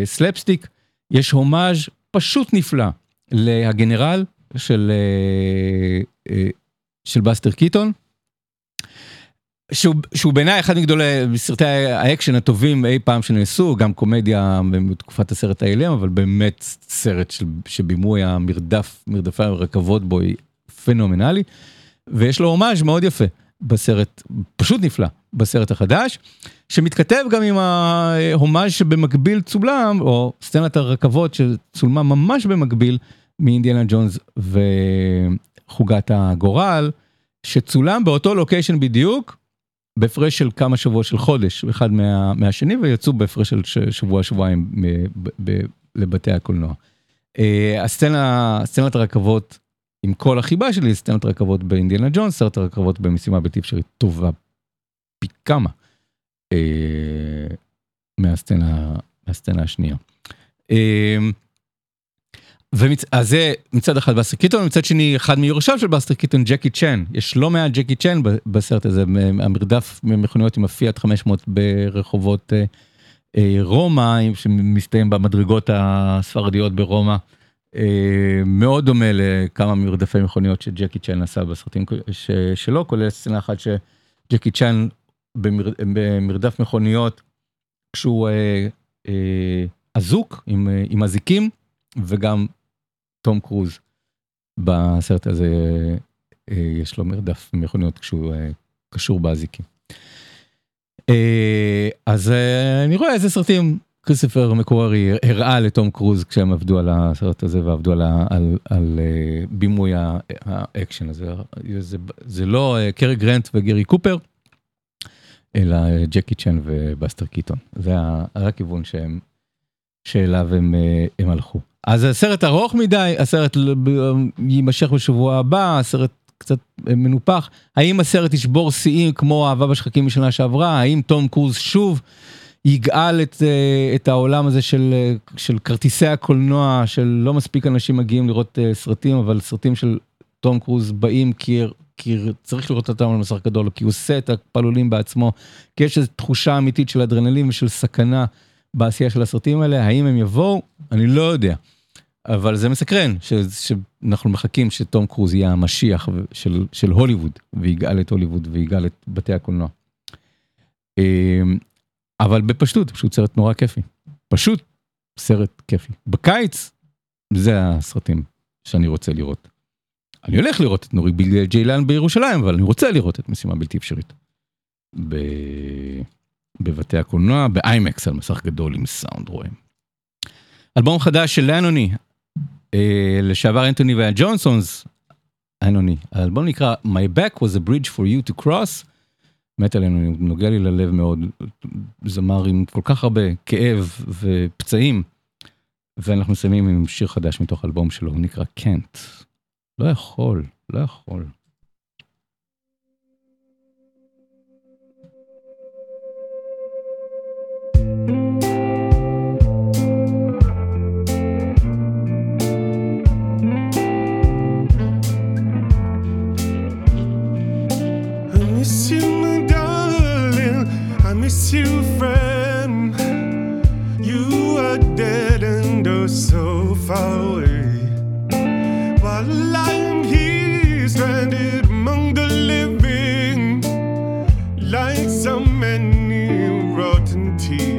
Speaker 7: סלפסטיק, יש הומאז' פשוט נפלא להגנרל של, אה, אה, של בסטר קיטון. שהוא, שהוא בעיניי אחד מגדולי סרטי האקשן הטובים אי פעם שנעשו, גם קומדיה בתקופת הסרט האילם, אבל באמת סרט של, שבימוי המרדף, מרדפי הרכבות בו היא פנומנלי, ויש לו הומאז' מאוד יפה בסרט, פשוט נפלא, בסרט החדש, שמתכתב גם עם ההומאז' שבמקביל צולם, או סצנת הרכבות שצולמה ממש במקביל מאינדיאנה ג'ונס וחוגת הגורל, שצולם באותו לוקיישן בדיוק, בהפרש של כמה שבועות של חודש, אחד מה, מהשני, ויצאו בהפרש של שבוע שבועיים ב- לבתי הקולנוע. אה, הסצנה, סצנת הרכבות, עם כל החיבה שלי, סצנת רכבות באינדיאנה ג'ונס, סרט הרכבות במשימה בלתי אפשרית טובה פי כמה אה, מהסצנה, מהסצנה השנייה. ומצ... אז זה מצד אחד בסטר קיטון, מצד שני אחד מיורשיו של בסטר קיטון, ג'קי צ'ן. יש לא מעט ג'קי צ'ן בסרט הזה, המרדף ממכוניות עם הפיאט 500 ברחובות אה, אה, רומא, שמסתיים במדרגות הספרדיות ברומא. אה, מאוד דומה לכמה מרדפי מכוניות שג'קי צ'ן עשה בסרטים ש... שלו, כולל סצנה אחת שג'קי צ'ן במר... במרדף מכוניות, כשהוא אה, אה, אזוק אה, עם אזיקים, וגם תום קרוז בסרט הזה אה, יש לו מרדף מכוניות כשהוא אה, קשור באזיקים. אה, אז אני רואה איזה סרטים כריסטופר מקווארי הראה לתום קרוז כשהם עבדו על הסרט הזה ועבדו על, על, על בימוי האקשן הזה. זה, זה לא קרי גרנט וגרי קופר, אלא ג'קי צ'ן ובסטר קיטון. זה הכיוון שהם, שאליו הם, אה, הם הלכו. אז הסרט ארוך מדי, הסרט ב- יימשך בשבוע הבא, הסרט קצת אה, מנופח. האם הסרט ישבור שיאים כמו אהבה בשחקים משנה שעברה? האם תום קרוז שוב יגאל את, אה, את העולם הזה של, אה, של כרטיסי הקולנוע, של לא מספיק אנשים מגיעים לראות אה, סרטים, אבל סרטים של תום קרוז באים כי, כי צריך לראות אותם על מסך גדול, כי הוא עושה את הפעלולים בעצמו, כי יש איזו תחושה אמיתית של אדרנלין ושל סכנה בעשייה של הסרטים האלה, האם הם יבואו? אני לא יודע. אבל זה מסקרן, ש, שאנחנו מחכים שתום קרוז יהיה המשיח של, של הוליווד, ויגאל את הוליווד ויגאל את בתי הקולנוע. אמ, אבל בפשטות, פשוט סרט נורא כיפי. פשוט סרט כיפי. בקיץ, זה הסרטים שאני רוצה לראות. אני הולך לראות את נורי בגלל ג'יילן בירושלים, אבל אני רוצה לראות את משימה בלתי אפשרית. ב... בבתי הקולנוע, באיימקס על מסך גדול עם סאונד רואים. אלבום חדש של לאנוני, אה, לשעבר אנטוני והג'ונסונס, אנוני, האלבום נקרא My Back was a bridge for you to cross, מת עלינו, נוגע לי ללב מאוד, זמר עם כל כך הרבה כאב ופצעים, ואנחנו מסיימים עם שיר חדש מתוך אלבום שלו, הוא נקרא קנט. לא יכול, לא יכול.
Speaker 8: So far away. While I'm here, stranded among the living, like so many rotten teeth.